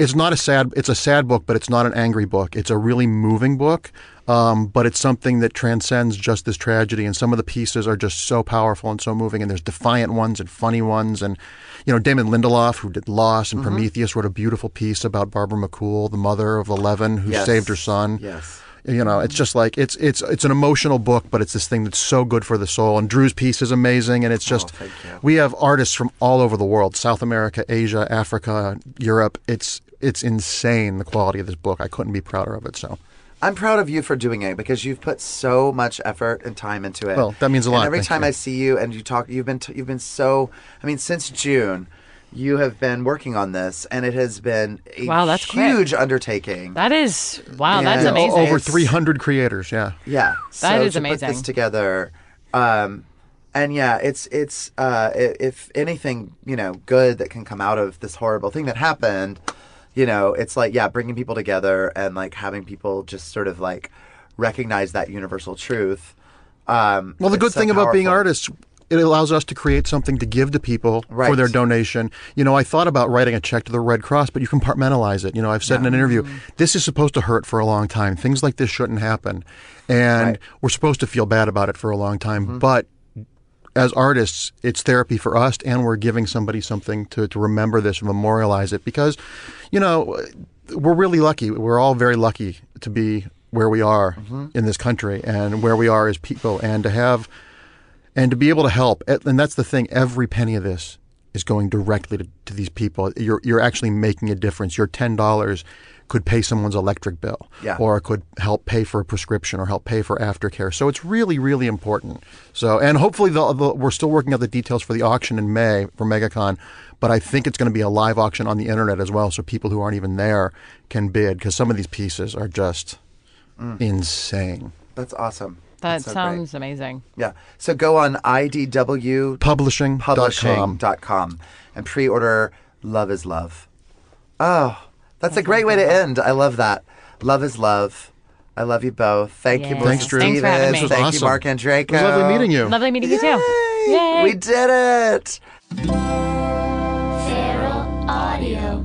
It's not a sad. It's a sad book, but it's not an angry book. It's a really moving book, um, but it's something that transcends just this tragedy. And some of the pieces are just so powerful and so moving. And there's defiant ones and funny ones. And you know, Damon Lindelof, who did Lost Mm-hmm. and Prometheus, wrote a beautiful piece about Barbara McCool, the mother of Eleven, who Yes. saved her son. Yes. You know, it's just like it's it's it's an emotional book, but it's this thing that's so good for the soul. And Drew's piece is amazing, and it's just Oh, we have artists from all over the world: South America, Asia, Africa, Europe. It's it's insane the quality of this book. I couldn't be prouder of it. So I'm proud of you for doing it because you've put so much effort and time into it. Well, that means a And lot, every thank time you. I see you and you talk, you've been t- you've been so. I mean, since June, you have been working on this, and it has been a Wow, that's quick. huge undertaking. That is wow. That's amazing. over 300 creators. Yeah. Yeah, That so is to Put this together, um, and yeah, it's it's uh, if anything, you know, good that can come out of this horrible thing that happened, you know, it's like yeah, bringing people together and like having people just sort of like recognize that universal truth. Um, Well, the good so thing about being artists, it allows us to create something to give to people for their donation. You know, I thought about writing a check to the Red Cross, but you compartmentalize it. You know, I've said in an interview, this is supposed to hurt for a long time. Things like this shouldn't happen. And Right. we're supposed to feel bad about it for a long time. Mm-hmm. But as artists, it's therapy for us, and we're giving somebody something to, to remember this and memorialize it because, you know, we're really lucky. We're all very lucky to be where we are Mm-hmm. in this country and where we are as people, and to have and to be able to help. And that's the thing. Every penny of this is going directly to, to these people. You're you're actually making a difference. Your ten dollars could pay someone's electric bill, Yeah. or it could help pay for a prescription or help pay for aftercare. So it's really, really important. So, and hopefully, the, the, we're still working out the details for the auction in May for MegaCon, but I think it's going to be a live auction on the internet as well, so people who aren't even there can bid because some of these pieces are just mm. insane. That's awesome. that That's so great. sounds amazing. Yeah. So go on IDW Publishing.com. publishing.com and pre-order Love is Love. Oh, that's a great way to end. I love that. Love is love. I love you both. Thank you, Yes. Melissa Thanks, Drew. Thanks for having me. This was Thank you, awesome. Marc Andreyko. It was lovely meeting you. Lovely meeting you too. Yay. We did it. Feral Audio.